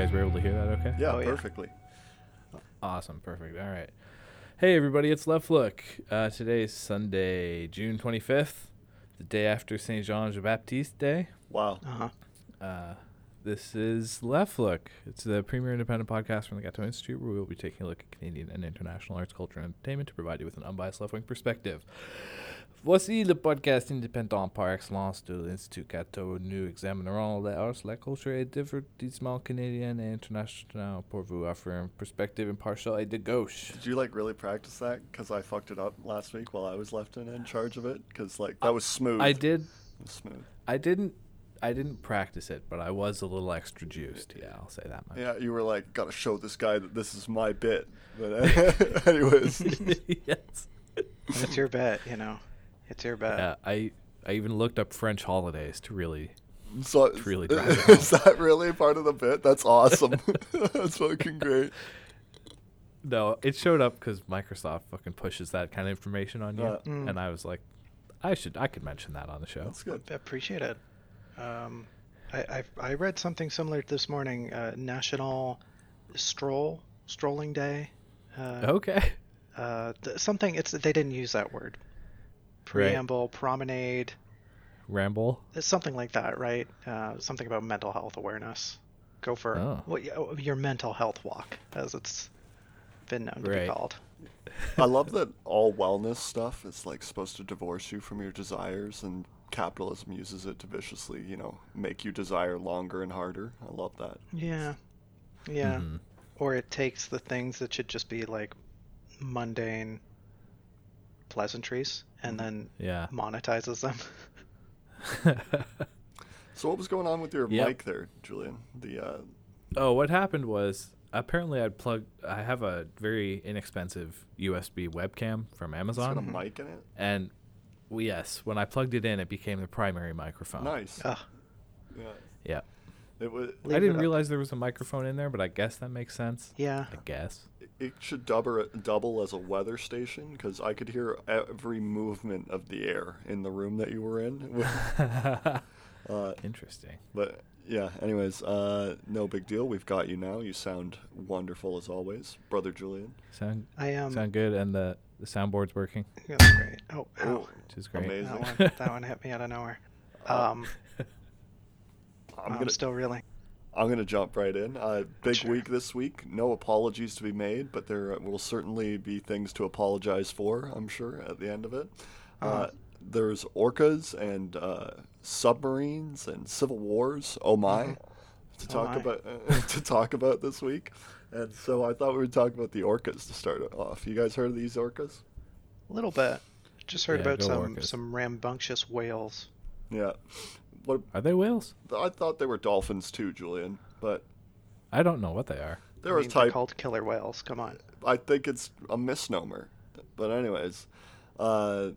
guys were able to hear that okay? Yeah, Oh, yeah. perfectly. Awesome. Perfect. All right. Hey, everybody. It's Left Look. Uh, today's Sunday, June 25th, the day after St. Jean de Baptiste Day. Wow. Uh huh. Uh, this is Left Look. It's the premier independent podcast from the Gâteau Institute where we will be taking a look at Canadian and international arts, culture, and entertainment to provide you with an unbiased left wing perspective. Voici le podcast indépendant par excellence de l'Institut Gâteau. Nous examinerons les arts, la culture et divertissement canadien et international pour vous offrir une perspective impartial et de gauche. Did you like really practice that? Because I fucked it up last week while I was left in, in charge of it. Because like that was smooth. I did. Smooth. I didn't. I didn't practice it, but I was a little extra juiced. Yeah, I'll say that much. Yeah, you were like, gotta show this guy that this is my bit. But anyways, yes. It's your bet, you know. It's your bet. Yeah, I I even looked up French holidays to really. so It's really drive it is that really part of the bit? That's awesome. That's fucking great. No, it showed up because Microsoft fucking pushes that kind of information on you, Uh, Mm. and I was like, I should I could mention that on the show. That's good. I appreciate it. Um, I, I I read something similar this morning. Uh, National Stroll Strolling Day. Uh, Okay. uh, th- something. It's they didn't use that word. Preamble, promenade, Ramble. it's something like that, right? Uh, something about mental health awareness. Go for Oh. what oh, your mental health walk, as it's been known to be called. I love that all wellness stuff is like supposed to divorce you from your desires, and capitalism uses it to viciously, you know, make you desire longer and harder. I love that. Yeah, yeah. Mhm. Or it takes the things that should just be like mundane pleasantries and then Yeah. monetizes them. So what was going on with your Yep. mic there, Julian? The uh, oh, what happened was apparently I'd plugged. I have a very inexpensive USB webcam from it's got Amazon, a mic in it. and well, yes, when I plugged it in, it became the primary microphone. Nice. Ugh, Yeah. Yeah. It was. I didn't up. realize there was a microphone in there, but I guess that makes sense. yeah. I guess. It should double double as a weather station because I could hear every movement of the air in the room that you were in. uh, Interesting. but yeah, anyways, uh, no big deal. We've got you now. You sound wonderful as always, brother Julian. Sound I um. sound good, and the the soundboard's working, yeah, that's great. Oh, ow. Which is great. Amazing. That one, that one hit me out of nowhere. Um, I'm I'm, gonna still reeling. I'm gonna jump right in. Uh, big Sure. week this week. No apologies to be made, but there will certainly be things to apologize for. I'm sure at the end of it. Uh, Uh-huh. there's orcas and uh, submarines and civil wars. Oh my! Mhm. To Oh talk my. about to talk about this week, and so I thought we would talk about the orcas to start it off. You guys heard of these orcas? A little bit. Just heard Yeah, about some Orcas. some rambunctious whales. Yeah. What Are they whales? I thought they were dolphins too, Julian, but I don't know what they are. they're I a mean, they're type. called killer whales. Come on. I think it's a misnomer. But anyways, uh,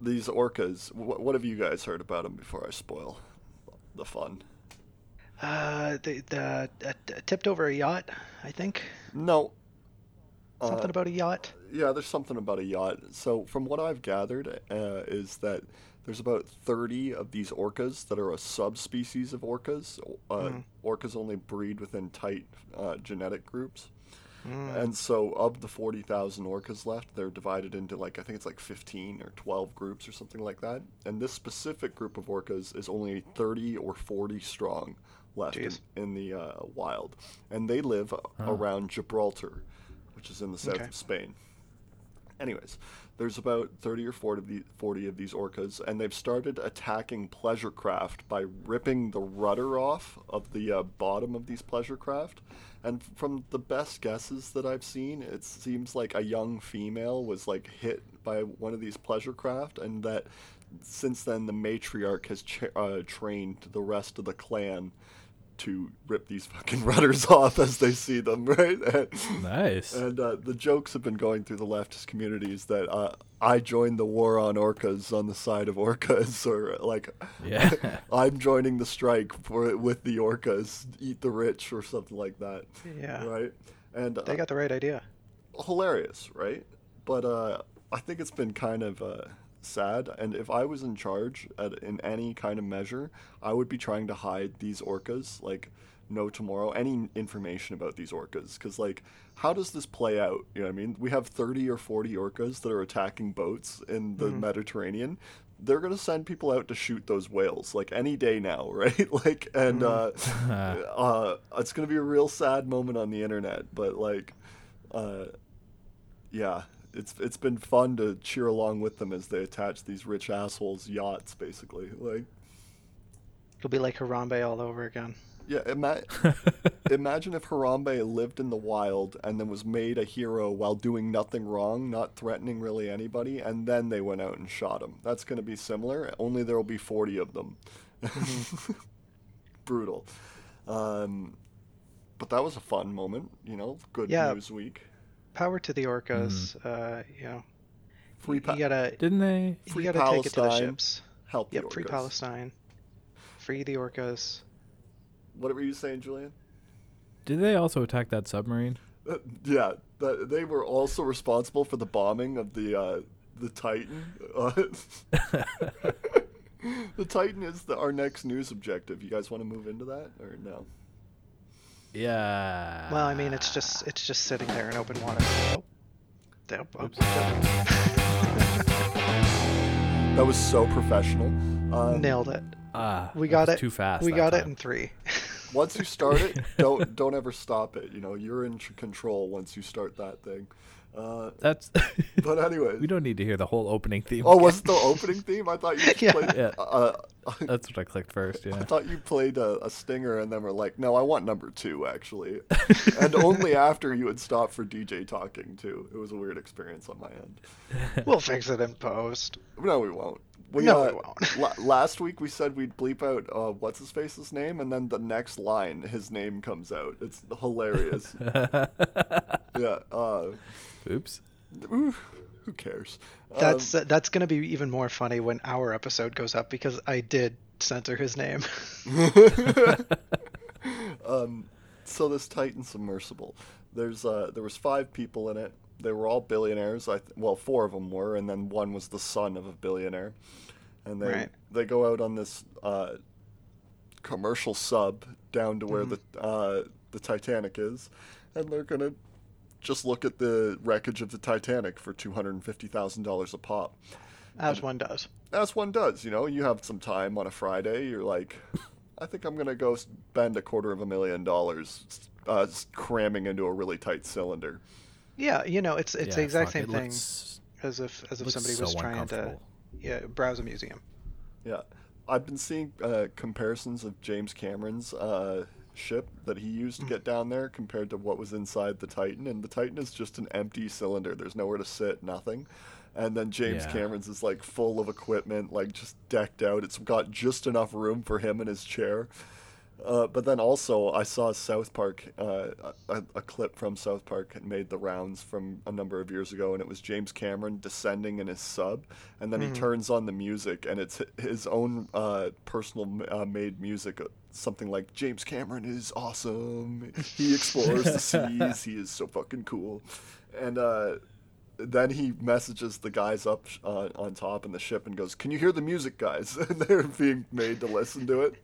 these orcas. Wh- what have you guys heard about them before I spoil the fun? Uh, the the uh, tipped over a yacht. I think No. something Uh, about a yacht. Yeah, there's something about a yacht. So from what I've gathered, uh, is that there's about 30 of these orcas that are a subspecies of orcas. Uh, Mhm. Orcas only breed within tight uh, genetic groups. Mm. And so, of the 40,000 orcas left, they're divided into like, I think it's like 15 or 12 groups or something like that. And this specific group of orcas is only 30 or 40 strong left in, in the uh, wild. And they live around Gibraltar, which is in the south Okay. of Spain. Anyways, there's about 30 or 40 of, the, 40 of these orcas, and they've started attacking pleasure craft by ripping the rudder off of the uh, bottom of these pleasure craft. And from the best guesses that I've seen, it seems like a young female was like hit by one of these pleasure craft, and that since then the matriarch has cha- uh, trained the rest of the clan to rip these fucking rudders off as they see them, right? And, Nice. and uh, the jokes have been going through the leftist communities that uh, I joined the war on orcas on the side of orcas, or like, Yeah. I'm joining the strike for with the orcas, eat the rich, or something like that, Yeah. right? And uh, They got the right idea. hilarious, right? But uh, I think it's been kind of uh, sad. And if I was in charge at, in any kind of measure, I would be trying to hide these orcas, like no tomorrow any information about these orcas because like how does this play out? You know what i mean? We have 30 or 40 orcas that are attacking boats in the mediterranean. They're going to send people out to shoot those whales like any day now right? Like and uh, uh it's going to be a real sad moment on the internet but like uh yeah it's it's been fun to cheer along with them as they attach these rich assholes yachts basically like It'll be like Harambe all over again. yeah, ima- imagine if Harambe lived in the wild and then was made a hero while doing nothing wrong, not threatening really anybody, and then they went out and shot him. That's going to be similar, only there will be 40 of them. Brutal. Um, but that was a fun moment, you know, good Yeah. news week. Power to the orcas. Uh, you know, Free, pa- you gotta Didn't they? Free you gotta take it to the Palestine. ships. help the Yep, Free Palestine. Free the orcas. What were you saying, Julian? Did they also attack that submarine? Uh, yeah, that, they were also responsible for the bombing of the uh, the Titan. The Titan is the, our next news objective. You guys want to move into that or no? Yeah. Well, I mean, it's just it's just sitting there in open water. Oh. Yep, oh, Oops. That was so professional. Um, Nailed it. Ah, We got it. Too fast. We that got it in three. Once you start it, don't don't ever stop it. You know, you're in control once you start that thing. Uh, That's. but anyway, we don't need to hear the whole opening theme. oh, again. was it the opening theme? I thought you just Yeah. played. Yeah. Uh, That's what I clicked first. Yeah. I thought you played a, a stinger and then were like, no, I want number two, actually. and only after you had stopped for DJ talking, too. It was a weird experience on my end. we'll fix it in post. No, we won't. We, No, uh, we won't. la- last week we said we'd bleep out uh, what's his face's name, and then the next line, his name comes out. It's hilarious. yeah. Uh, Oops. ooh, who cares? That's Um, that's gonna be even more funny when our episode goes up because I did censor his name. um, so this Titan submersible, there's uh, there was five people in it. They were all billionaires. I th- well, four of them were, and then one was the son of a billionaire. And they Right. they go out on this uh, commercial sub down to where the uh, the Titanic is, and they're gonna just look at the wreckage of the Titanic for two hundred and fifty thousand dollars a pop. As one does. As one does, you know, you have some time on a Friday. You're like, I think I'm gonna go spend a quarter of a million dollars uh, cramming into a really tight cylinder. Yeah, you know, it's it's Yeah, the exact fuck, same thing looks- as if as if looks somebody so was trying to yeah browse a museum. Yeah, I've been seeing uh, comparisons of James Cameron's uh, ship that he used to get down there compared to what was inside the Titan, and the Titan is just an empty cylinder. There's nowhere to sit, nothing. And then James Yeah. Cameron's is like full of equipment, like just decked out. It's got just enough room for him and his chair. Uh, but then also, I saw South Park, uh, a, a clip from South Park had made the rounds from a number of years ago, and it was James Cameron descending in his sub, and then he turns on the music, and it's his own uh, personal uh, made music, uh, something like James Cameron is awesome. He explores the seas. He is so fucking cool, and. Then he messages the guys up uh, on top in the ship and goes, "Can you hear the music, guys?" And they're being made to listen to it.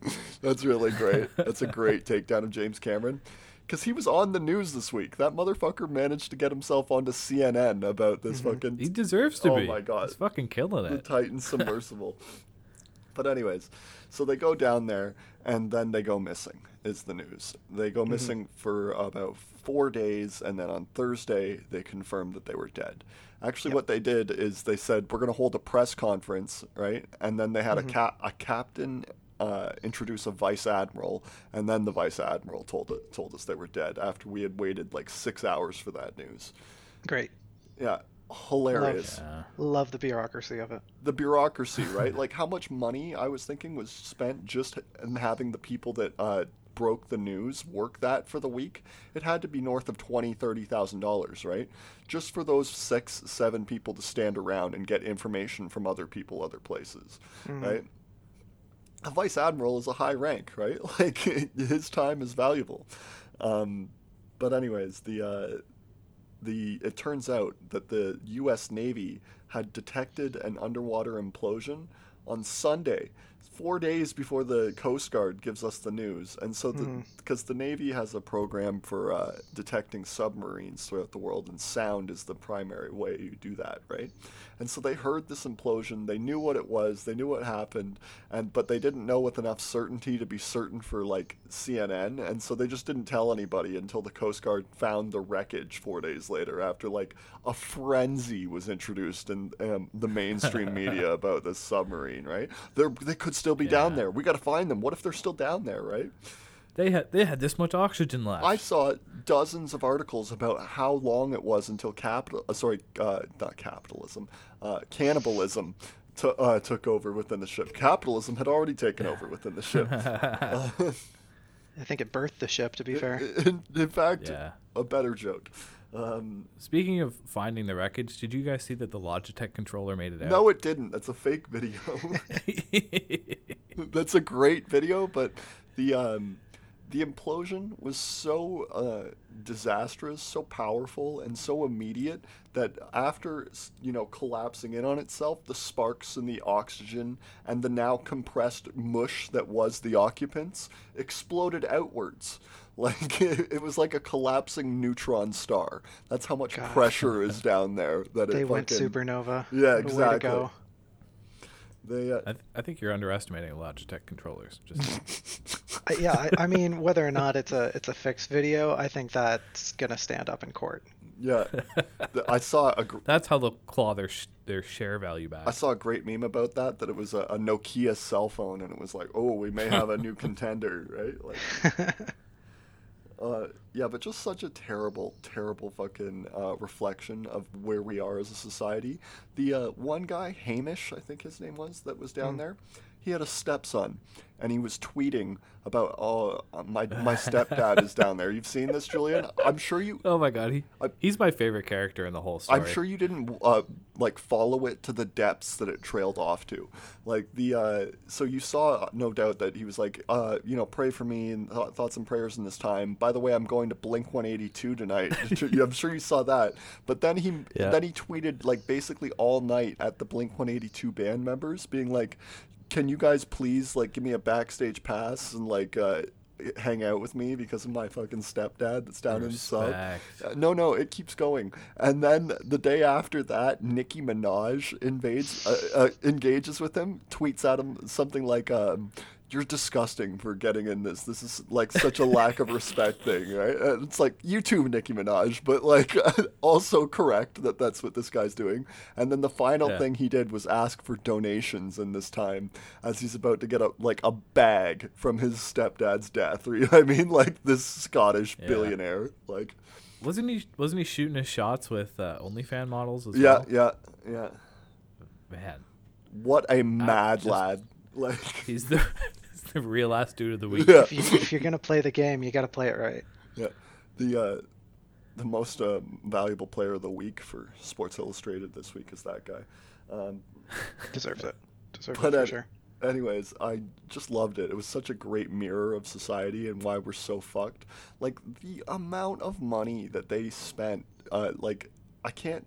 That's really great. That's a great takedown of James Cameron, because he was on the news this week. That motherfucker managed to get himself onto CNN about this fucking He deserves to Oh be. my God. He's fucking killing it. the it. Titan submersible. but anyways, so they go down there and then they go missing. Is the news? They go missing for about four days, and then on Thursday they confirmed that they were dead. Actually, Yep. what they did is they said we're going to hold a press conference, right? And then they had a cap a captain uh, introduce a vice admiral, and then the vice admiral told it, told us they were dead after we had waited like six hours for that news. Great. Yeah, hilarious Yeah. Love the bureaucracy of it. the bureaucracy, right? like how much money I was thinking was spent just in having the people that uh, broke the news work that for the week. It had to be north of twenty, thirty thousand dollars, right? Just for those six, seven people to stand around and get information from other people, other places, right? A vice admiral is a high rank, right? Like his time is valuable. Um, but anyways, the uh, the it turns out that the U.S. Navy had detected an underwater implosion on Sunday. Four days before the Coast Guard gives us the news, and so because the, Navy has a program for uh, detecting submarines throughout the world, and sound is the primary way you do that, right? And so they heard this implosion, they knew what it was, they knew what happened, and but they didn't know with enough certainty to be certain for like CNN, and so they just didn't tell anybody until the Coast Guard found the wreckage four days later, after like a frenzy was introduced in um, the mainstream media about this submarine, right? They they could still be down there. We got to find them. What if they're still down there, right? They had they had this much oxygen left. I saw dozens of articles about how long it was until capital, uh, sorry, uh, not capitalism, uh, cannibalism. To, uh, took over within the ship. Capitalism had already taken over within the ship. I think it birthed the ship. To be fair, in, in fact, Yeah. a better joke. Um, Speaking of finding the wreckage, did you guys see that the Logitech controller made it out? no, it didn't. That's a fake video. That's a great video, but the um, the implosion was so uh, disastrous, so powerful, and so immediate that after you know collapsing in on itself, the sparks and the oxygen and the now compressed mush that was the occupants exploded outwards. Like it, it was like a collapsing neutron star. That's how much God. pressure is down there. That they it went fucking- supernova. Yeah, What way to exactly. Go. They, uh, I, th- I think you're underestimating Logitech controllers. Just yeah, I, I mean, whether or not it's a it's a fixed video, I think that's gonna stand up in court. yeah, I saw a gr- that's how they'll claw their sh- their share value back. I saw a great meme about that. That it was a, a Nokia cell phone, and it was like, oh, we may have a new contender, right? Like, uh, yeah, but just such a terrible, terrible fucking uh, reflection of where we are as a society. The uh, one guy, Hamish, I think his name was, that was down there. He had a stepson, and he was tweeting about, "Oh, my my stepdad is down there." You've seen this, Julian? I'm sure you. oh my god, he I- he's my favorite character in the whole story. I'm sure you didn't uh, like follow it to the depths that it trailed off to. Like the uh, so you saw uh, no doubt that he was like uh, you know pray for me and th- thoughts and prayers in this time. By the way, I'm going to Blink 182 tonight. I'm sure you saw that. But then he Yeah. then he tweeted like basically all night at the Blink 182 band members, being like, "Can you guys please like give me a backstage pass and like." Uh, hang out with me because of my fucking stepdad that's down in sub. Uh, No, no, it keeps going. And then the day after that, Nicki Minaj invades, uh, uh, engages with him, tweets at him something like, um, "You're disgusting for getting in this. This is like such a lack of respect thing, right?" And it's like you too, Nicki Minaj, but like also correct that that's what this guy's doing. And then the final Yeah. thing he did was ask for donations in this time, as he's about to get a like a bag from his stepdad's death. You know what I mean, like this Scottish Yeah. billionaire, like. Wasn't he wasn't he shooting his shots with uh, OnlyFan models as Yeah, well? yeah, yeah. yeah. Man, What a mad just- lad! Like, he's the the real ass dude of the week. yeah, If, you, if you're gonna play the game, you got to play it right. yeah. The uh, the most uh, valuable player of the week for Sports Illustrated this week is that guy. Um, Deserves it. Deserves But it for uh, sure. anyways, I just loved it. It was such a great mirror of society and why we're so fucked. Like the amount of money that they spent. Uh, like I can't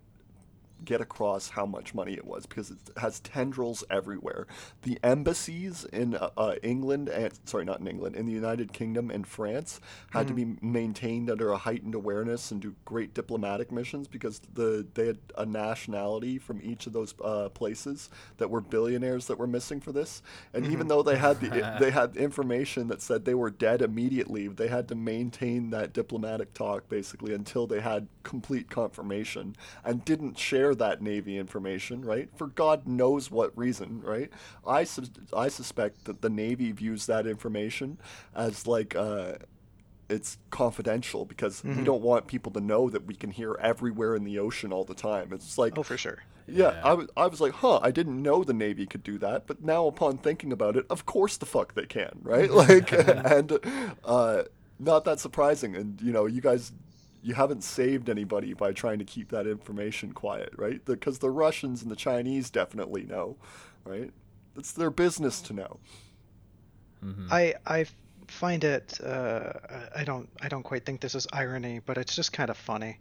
get across how much money it was because it has tendrils everywhere. The embassies in uh, uh, England and sorry, not in England, in the United Kingdom and France had to be maintained under a heightened awareness and do great diplomatic missions because the they had a nationality from each of those uh, places that were billionaires that were missing for this. And even though they had the they had information that said they were dead immediately, they had to maintain that diplomatic talk basically until they had complete confirmation and didn't share that Navy information, right? For God knows what reason, right? I, sus- I suspect that the Navy views that information as like, uh, it's confidential because we don't want people to know that we can hear everywhere in the ocean all the time. It's like, Oh, for sure. yeah, Yeah. I was, I was like, huh, I didn't know the Navy could do that, but now upon thinking about it, of course the fuck they can, right? Like, and uh, not that surprising. And, you know, you guys, you haven't saved anybody by trying to keep that information quiet, right? Because the Russians and the Chinese definitely know, right? It's their business to know. I I find it. Uh, I don't I don't quite think this is irony, but it's just kind of funny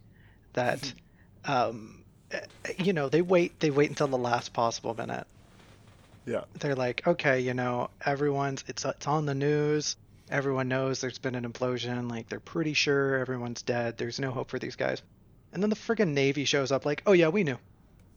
that, um, eh, you know, they wait they wait until the last possible minute Yeah. they're like, okay, you know, everyone's it's it's on the news. Everyone knows there's been an implosion. Like they're pretty sure everyone's dead. There's no hope for these guys. And then the friggin' Navy shows up like, oh yeah, we knew.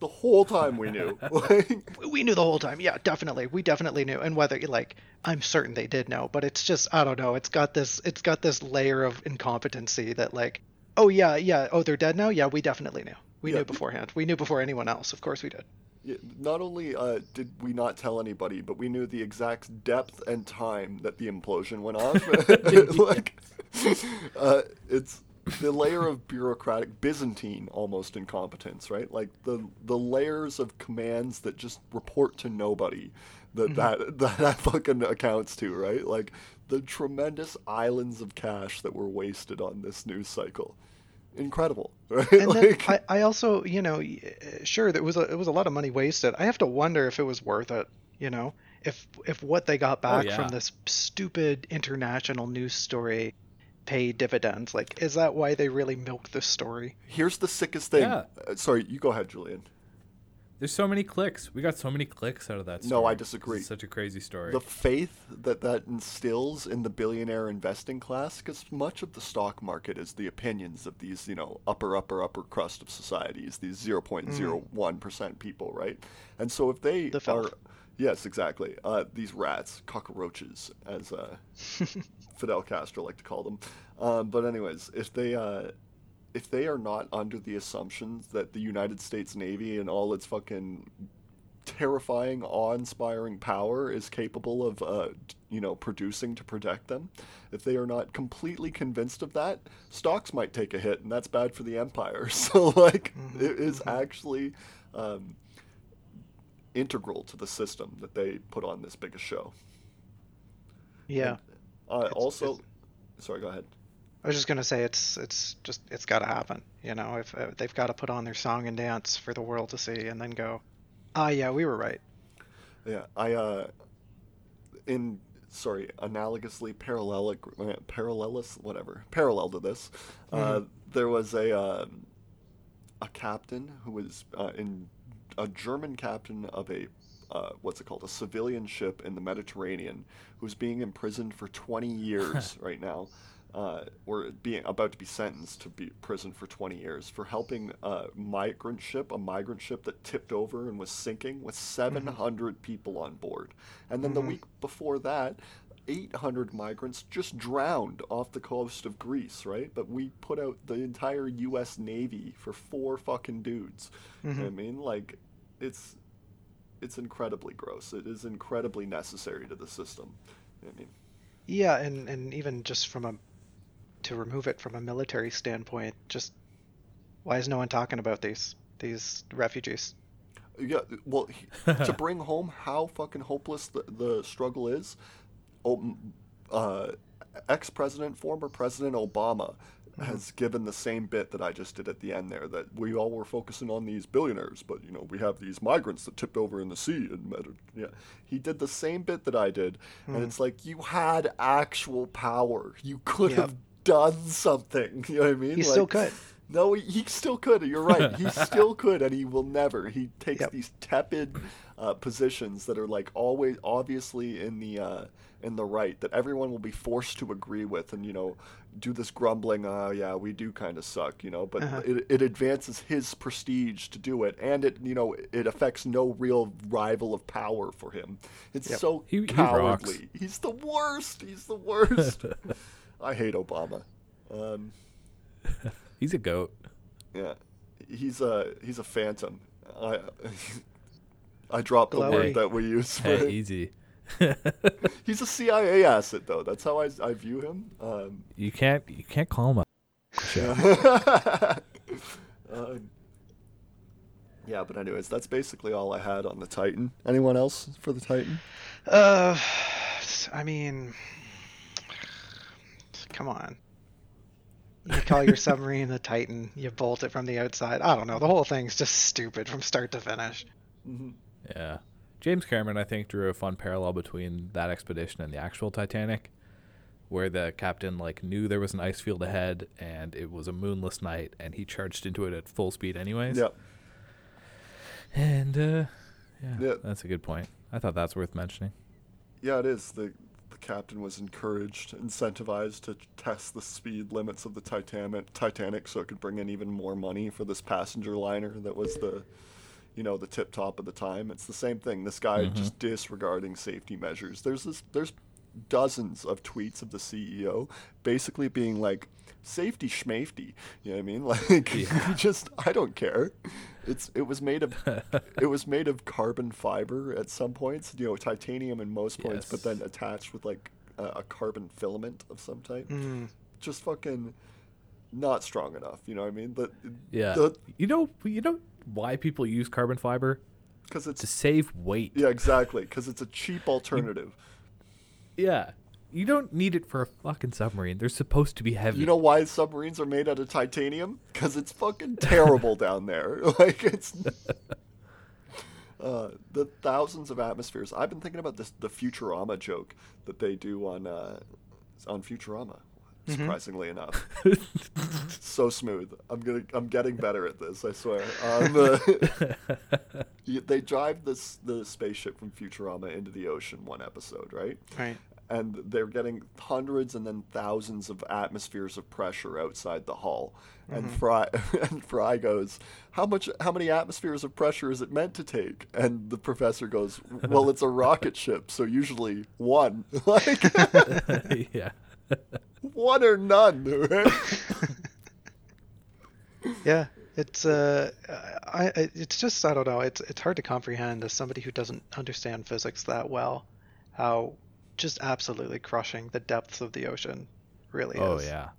The whole time we knew. We knew the whole time. Yeah, definitely. We definitely knew. And whether like I'm certain they did know, but it's just I don't know. It's got this it's got this layer of incompetency that like, oh yeah, yeah, oh they're dead now? Yeah, we definitely knew. We Yeah. knew beforehand. We knew before anyone else. Of course we did. Not only uh, did we not tell anybody, but we knew the exact depth and time that the implosion went off. like, uh, it's the layer of bureaucratic Byzantine almost incompetence, right? Like the the layers of commands that just report to nobody that that, that that fucking accounts to, right? Like the tremendous islands of cash that were wasted on this news cycle. Incredible, right? and like, then I, I also, you know, uh, sure, there was a, it was a lot of money wasted. I have to wonder if it was worth it. You know, if if what they got back yeah. from this stupid international news story paid dividends, like, is that why they really milked this story? Here's the sickest thing. Yeah. Uh, sorry, you go ahead, Julian. There's so many clicks. We got so many clicks out of that. No, I disagree. It's such a crazy story. The faith that that instills in the billionaire investing class, because much of the stock market is the opinions of these, you know, upper, upper, upper crust of societies, these 0.01 percent people, right? And so if they The are, yes, exactly, uh, these rats, cockroaches, as uh, Fidel Castro liked to call them. Um, but anyways, if they uh, if they are not under the assumptions that the United States Navy and all its fucking terrifying, awe-inspiring power is capable of, uh, you know, producing to protect them, if they are not completely convinced of that, stocks might take a hit, and that's bad for the empire. So, like, it is actually um, integral to the system that they put on this biggest show. Yeah, Uh, It's- also, it's- sorry, go ahead. I was just gonna say it's it's just it's got to happen. You know, if uh, they've got to put on their song and dance for the world to see, and then go, ah, yeah, we were right. Yeah, I uh, in sorry, analogously parallel parallelous whatever parallel to this, uh, there was a um a captain who was uh, in a German captain of a uh, what's it called a civilian ship in the Mediterranean who's being imprisoned for 20 years right now. Uh, or being about to be sentenced to be prison for 20 years for helping a migrant ship, a migrant ship that tipped over and was sinking with 700 mm-hmm. people on board. And then the mm-hmm. week before that, 800 migrants just drowned off the coast of Greece, right? But we put out the entire U.S. Navy for four fucking dudes. What I mm-hmm. mean, like, it's it's incredibly gross. It is incredibly necessary to the system. You know what I mean, Yeah, and and even just from a to remove it from a military standpoint, just why is no one talking about these these refugees? Yeah, well, to bring home how fucking hopeless the, the struggle is, oh, uh, ex-president, former President Obama has given the same bit that I just did at the end there. That we all were focusing on these billionaires, but you know we have these migrants that tipped over in the sea and Medi- yeah, he did the same bit that I did, and it's like you had actual power. You could Yep. have done something. You know what I mean? He still could. no, he, he still could. You're right. He still could, and he will never. He takes Yep. these tepid uh, positions that are like always obviously in the uh, in the right that everyone will be forced to agree with, and you know, do this grumbling. Oh yeah, we do kind of suck, you know. But Uh-huh. it, it advances his prestige to do it, and it you know it affects no real rival of power for him. It's Yep. so He- he rocks. cowardly. He's the worst. He's the worst. I hate Obama. Um, He's a goat. yeah, he's a he's a phantom. I I dropped the word that we use. For Hey, him. easy. He's a CIA asset, though. That's how I, I view him. Um, you can't you can't call him a. uh, yeah, but anyways, that's basically all I had on the Titan. Anyone else for the Titan? Uh, I mean, come on. You call your submarine the Titan. You bolt it from the outside. I don't know. The whole thing's just stupid from start to finish. Yeah. James Cameron, I think, drew a fun parallel between that expedition and the actual Titanic, where the captain like knew there was an ice field ahead and it was a moonless night, and he charged into it at full speed anyways. Yeah, And uh, yeah, Yeah. that's a good point. I thought that's worth mentioning. Yeah, it is. The the captain was encouraged, incentivized to test the speed limits of the Titanic, Titanic, so it could bring in even more money for this passenger liner that was the, you know, the tip top of the time. It's the same thing. This guy Mhm. just disregarding safety measures. There's this. There's dozens of tweets of the CEO basically being like safety schmafety you know what i mean like Yeah. just i don't care it's it was made of it was made of carbon fiber at some points you know titanium in most points but then attached with like a, a carbon filament of some type Mm. just fucking not strong enough you know what i mean the, Yeah. the, you know you know why people use carbon fiber? because it's To save weight. yeah exactly because it's a cheap alternative Yeah. You don't need it for a fucking submarine. They're supposed to be heavy. You know why submarines are made out of titanium? Because it's fucking terrible down there. Like it's uh, the thousands of atmospheres. I've been thinking about this the Futurama joke that they do on uh, on Futurama. Surprisingly enough, so smooth. I'm gonna I'm getting better at this. I swear. Um, uh, they drive this the spaceship from Futurama into the ocean one episode, right? Right. And they're getting hundreds and then thousands of atmospheres of pressure outside the hull. And Fry and Fry goes, "How much? How many atmospheres of pressure is it meant to take?" And the professor goes, "Well, it's a rocket ship, so usually one, like yeah. one or none." right? Yeah, it's uh, I I- it's just I don't know. It's it's hard to comprehend as somebody who doesn't understand physics that well, how just absolutely crushing the depths of the ocean really Oh is. yeah.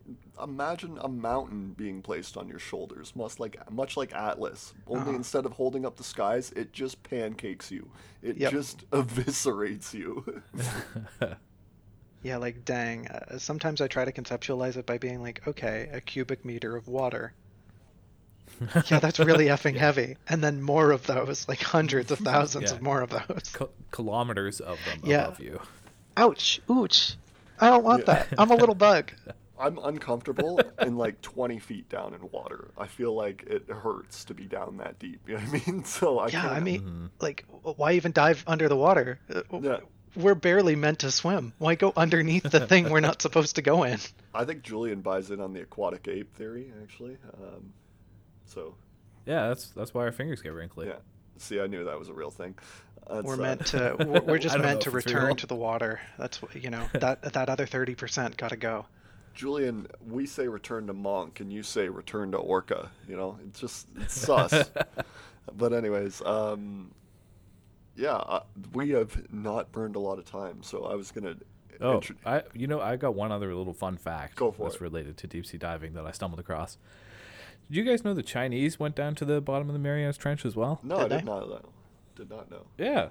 Imagine a mountain being placed on your shoulders, much like much like Atlas. Only Uh-huh. instead of holding up the skies, it just pancakes you. It Yep. just eviscerates you. Yeah, like dang. Uh, sometimes I try to conceptualize it by being like, okay, a cubic meter of water. Yeah, that's really effing heavy. And then more of those, like hundreds of thousands Yeah. of more of those. Ki- kilometers of them Yeah. above you. Ouch, ouch. I don't want Yeah. that. I'm a little bug. I'm uncomfortable in like 20 feet down in water. I feel like it hurts to be down that deep. You know what I mean? So I yeah, can't. I mean, Mhm. like, why even dive under the water? Uh, Yeah. We're barely meant to swim. Why go underneath the thing we're not supposed to go in? I think Julian buys in on the aquatic ape theory, actually. Um, so Yeah, that's that's why our fingers get wrinkly. yeah, see, I knew that was a real thing. That's, We're uh, meant to. We're we're just meant to return real. to the water. That's you know. That that other thirty percent got to go. Julian, we say return to monk, and you say return to orca. You know, it's just it's sus. but anyways, um, yeah, uh, we have not burned a lot of time, so I was gonna. Oh, intro- I you know I got one other little fun fact Go for that's it. related to deep sea diving that I stumbled across. Did you guys know the Chinese went down to the bottom of the Marianas Trench as well? no, Did I did they? not know. Did not know. Yeah,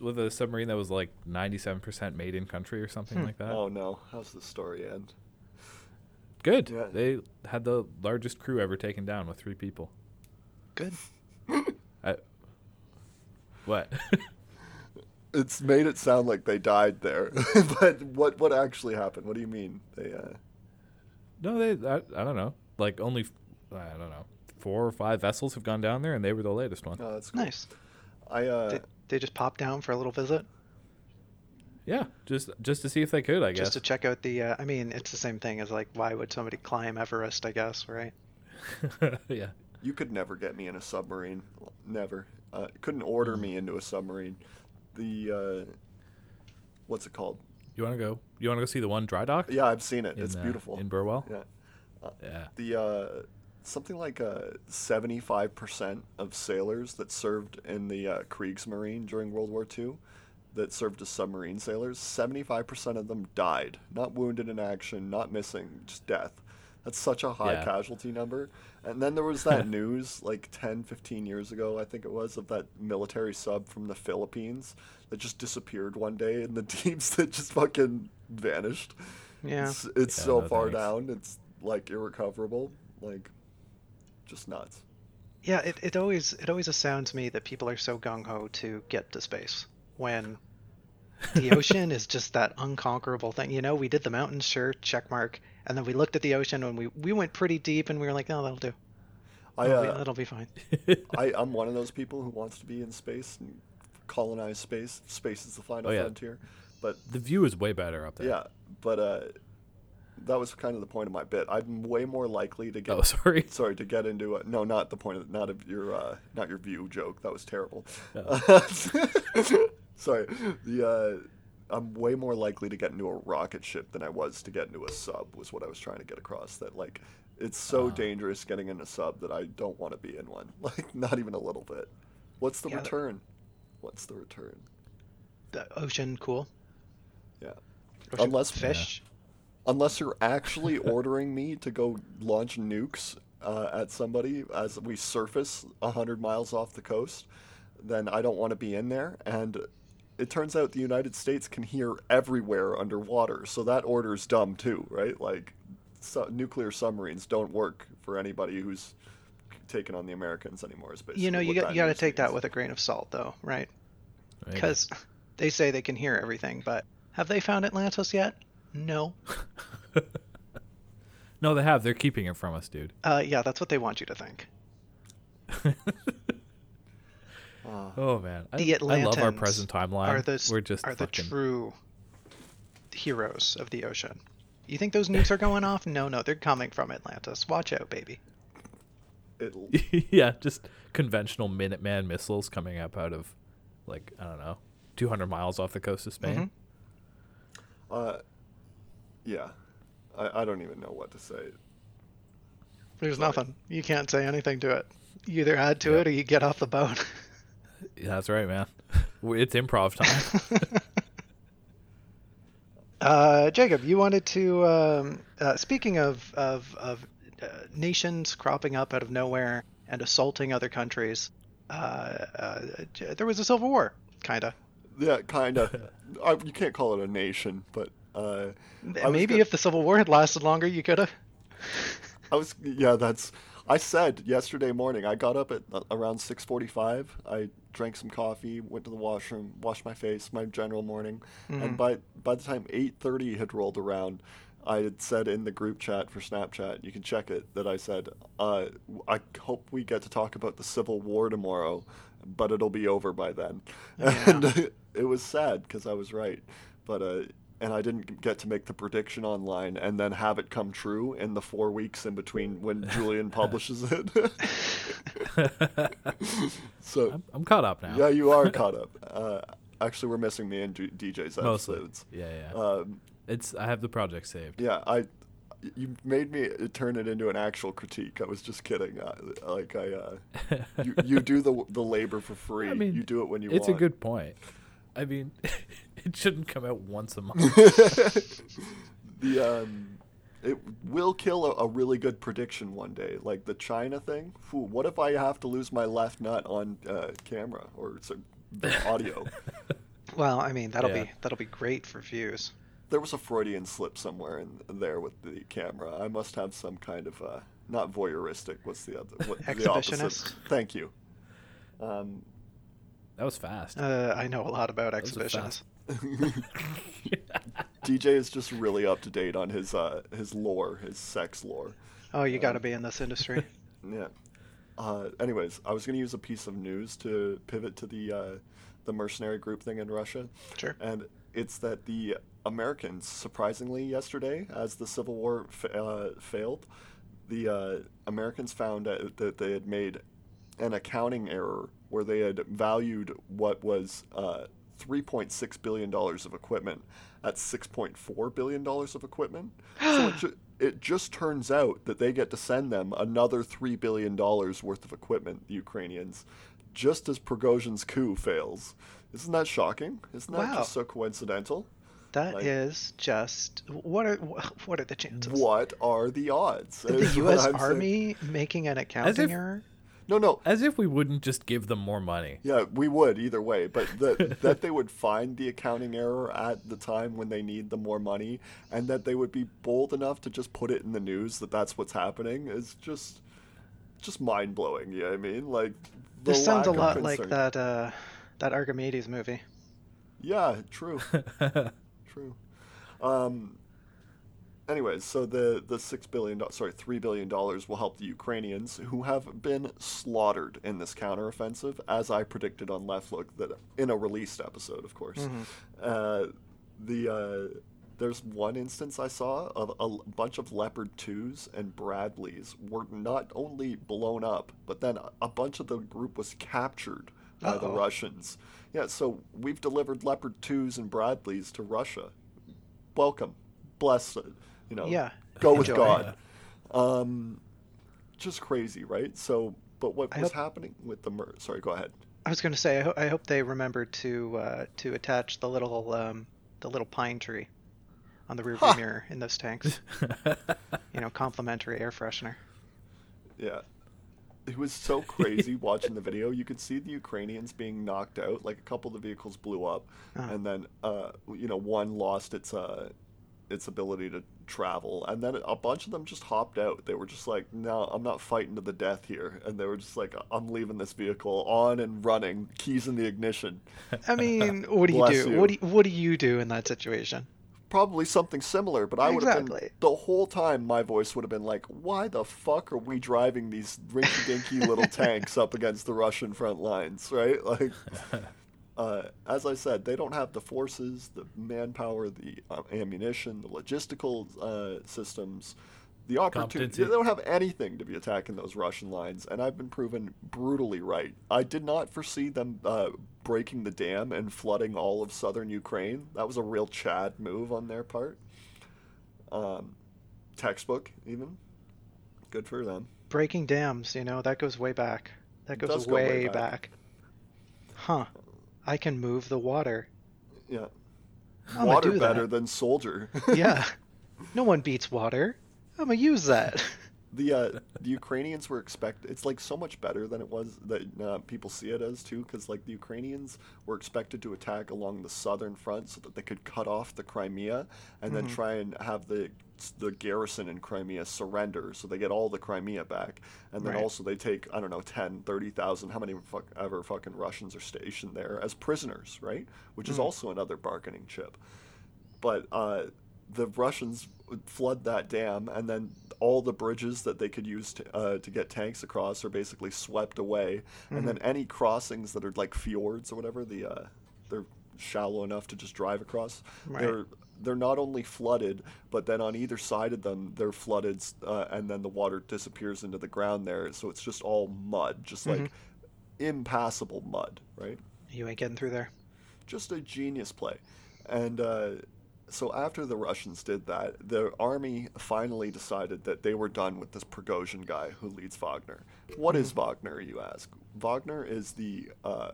with a submarine that was like ninety-seven percent made in country or something Hmm. like that. Oh no, how's the story end? Good. Yeah. They had the largest crew ever taken down with three people. Good. I, what? It's made it sound like they died there, but what what actually happened? What do you mean? They uh, no, they. I, I don't know. Like only, f- I don't know, four or five vessels have gone down there, and they were the latest one. oh, that's cool. Nice. I uh, They, they just popped down for a little visit, Yeah, just just to see if they could. I guess. just to check out the. Uh, I mean, it's the same thing as like, why would somebody climb Everest? I guess, right? yeah. you could never get me in a submarine. Never. Uh, couldn't order me into a submarine. The uh, what's it called? You want to go? You want to go see the one dry dock? Yeah, I've seen it. in, it's uh, beautiful. in Burwell. yeah. Yeah. The uh, something like uh, seventy-five percent of sailors that served in the uh, Kriegsmarine during World War II, that served as submarine sailors, seventy-five percent of them died, not wounded in action, not missing, just death. That's such a high Yeah. casualty number. And then there was that news like 10, 15 years ago, I think it was, of that military sub from the Philippines that just disappeared one day in the deeps that just fucking vanished. Yeah. It's, it's Yeah, so no far thanks. down. It's like irrecoverable. Like, just nuts. Yeah, it, it always it always astounds me that people are so gung ho to get to space when the ocean is just that unconquerable thing. You know, we did the mountains, sure, check mark, and then we looked at the ocean and we we went pretty deep and we were like, no, that'll do. I, That'll, be, uh, that'll be fine. I, I'm one of those people who wants to be in space and colonize space. Space is the final Oh, yeah. frontier. But The view is way better up there. yeah, but uh, that was kind of the point of my bit. I'm way more likely to get Oh, sorry. sorry to get into a, no, not the point of not of your uh, not your view joke. That was terrible. sorry, the uh, I'm way more likely to get into a rocket ship than I was to get into a sub. Was what I was trying to get across. That like it's so Ah. dangerous getting in a sub that I don't want to be in one. Like not even a little bit. What's the Yeah, the- return? What's the return? The ocean, cool. Yeah. Ocean Unless- fish. Unless you're actually ordering me to go launch nukes uh, at somebody as we surface 100 miles off the coast, then I don't want to be in there. And it turns out the United States can hear everywhere underwater, so that order's dumb too, right? Like, su- nuclear submarines don't work for anybody who's taking on the Americans anymore. Is basically You know, you got you got to news take that with a grain of salt, though, right? Because they say they can hear everything, but have they found Atlantis yet? No. no, they have. They're keeping it from us, dude. Uh, yeah, that's what they want you to think. Ah. Oh man, I, The I love our present timeline. Are the We're just are the true heroes of the ocean? You think those nukes are going off? No, no, they're coming from Atlantis. Watch out, baby. Yeah, just conventional Minuteman missiles coming up out of, like I don't know, 200 miles off the coast of Spain. Uh, yeah, I, I don't even know what to say. There's Right. nothing. You can't say anything to it. You either add to Yep. it or you get off the boat. Yeah, that's right, man. it's improv time. Uh, Jacob, you wanted to. Um, uh, speaking of of, of uh, nations cropping up out of nowhere and assaulting other countries, uh, uh, there was a civil war, kinda. Yeah, kind of. you can't call it a nation, but uh, Maybe if the civil war had lasted longer, you could have. I was yeah. That's I said yesterday morning. I got up at around six forty-five. I drank some coffee, went to the washroom, washed my face, my general morning, Mm-hmm. and by by the time eight thirty had rolled around. I had said in the group chat for Snapchat, you can check it, that I said, uh, I hope we get to talk about the Civil War tomorrow, but it'll be over by then. Yeah. And it was sad because I was right. But, uh, and I didn't get to make the prediction online and then have it come true in the four weeks in between when Julian publishes it. so, I'm, I'm caught up now. yeah, you are caught up. Uh, actually, we're missing me in D- DJ's Mostly. episodes. Yeah, yeah. Um, it's I have the project saved. yeah, I. You made me turn it into an actual critique. I was just kidding. Uh, like I, uh, you, you do the the labor for free. I mean, you do it when you it's want. a good point. I mean, it shouldn't come out once a month. the um, it will kill a, a really good prediction one day, like the China thing. Phew, what if I have to lose my left nut on uh, camera or so, audio? Well, I mean, that'll Yeah. be that'll be great for views. there was a Freudian slip somewhere in there with the camera. I must have some kind of uh, not voyeuristic. What's the other? What, the? Exhibitionist? Thank you. Um, That was fast. Uh, I know a lot about exhibitions. a exhibitionists. DJ is just really up to date on his uh, his lore, his sex lore. Oh, you got to be in this industry. Yeah. Uh, anyways, I was going to use a piece of news to pivot to the uh, the mercenary group thing in Russia, Sure. and it's that the Americans, surprisingly, yesterday, as the Civil War fa- uh, failed, the uh, Americans found that they had made an accounting error where they had valued what was uh, 3.6 billion dollars of equipment at 6.4 billion dollars of equipment. so it, ju- it just turns out that they get to send them another three billion dollars worth of equipment, the Ukrainians, just as Prigozhin's coup fails. Isn't that shocking? Isn't that Wow. just so coincidental? That Like- is just what are what are the chances? What are the odds? The U.S. I'm saying. Army making an accounting if- error? No, no. As if we wouldn't just give them more money. Yeah, we would either way, but that that they would find the accounting error at the time when they need the more money, and that they would be bold enough to just put it in the news that that's what's happening is just just mind blowing. Yeah, I mean, like the This sounds a lack of lot like that uh, that Archimedes movie. Yeah, true, true. Um, anyways, so the the six billion sorry three billion dollars will help the Ukrainians who have been slaughtered in this counteroffensive, as I predicted on Left Look that in a released episode, of course. Uh, the uh, there's one instance I saw of a bunch of Leopard twos and Bradleys were not only blown up, but then a, bunch of the group was captured by the Uh-oh. Russians. Yeah, so we've delivered Leopard twos and Bradleys to Russia. Welcome, bless it. You know, Yeah, go with enjoy. God. Um, just crazy, right? So, but what I was hope- happening with the mur- sorry, go ahead. I was going to say, I, ho- I hope they remembered to uh, to attach the little um, the little pine tree on the rearview Ha! mirror in those tanks. you know, complimentary air freshener. Yeah. It was so crazy watching the video. You could see the Ukrainians being knocked out. Like a couple of the vehicles blew up, Oh. and then uh, you know one lost its uh, its ability to travel, and then a bunch of them just hopped out. They were just like, "No, I'm not fighting to the death here," and they were just like, "I'm leaving this vehicle on and running, keys in the ignition." I mean, what do you do? What do you. you, what do you do in that situation? Probably something similar, but I would have been the whole time. My voice would have been like, "Why the fuck are we driving these rinky-dinky little tanks up against the Russian front lines?" Right? Like, uh, as I said, they don't have the forces, the manpower, the uh, ammunition, the logistical uh, systems, the opportunity. They don't have anything to be attacking those Russian lines, and I've been proven brutally right. I did not foresee them uh, breaking the dam and flooding all of southern Ukraine. That was a real Chad move on their part. Um, textbook, even. Good for them. Breaking dams, you know, that goes way back. That goes does go way way back. back. Huh. I can move the water. Yeah. I'ma Water do better that. than soldier. Yeah. no one beats water. I'm gonna use that. the uh, the Ukrainians were expect. It's like so much better than it was that uh, people see it as too, because like the Ukrainians were expected to attack along the southern front so that they could cut off the Crimea and then try and have the the garrison in Crimea surrender so they get all the Crimea back and then Right. also they take I don't know 10 30,000 how many fuck, ever fucking Russians are stationed there as prisoners right which is also another bargaining chip but uh, the Russians flood that dam, and then all the bridges that they could use to, uh, to get tanks across are basically swept away, and then any crossings that are like fjords or whatever, the uh, they're shallow enough to just drive across. Right. They're they're not only flooded, but then on either side of them they're flooded, uh, and then the water disappears into the ground there, so it's just all mud, just like impassable mud, right? you ain't getting through there. just a genius play. And uh, so after the Russians did that, the army finally decided that they were done with this Prigozhin guy who leads Wagner. What is Wagner, you ask? Wagner is the, uh,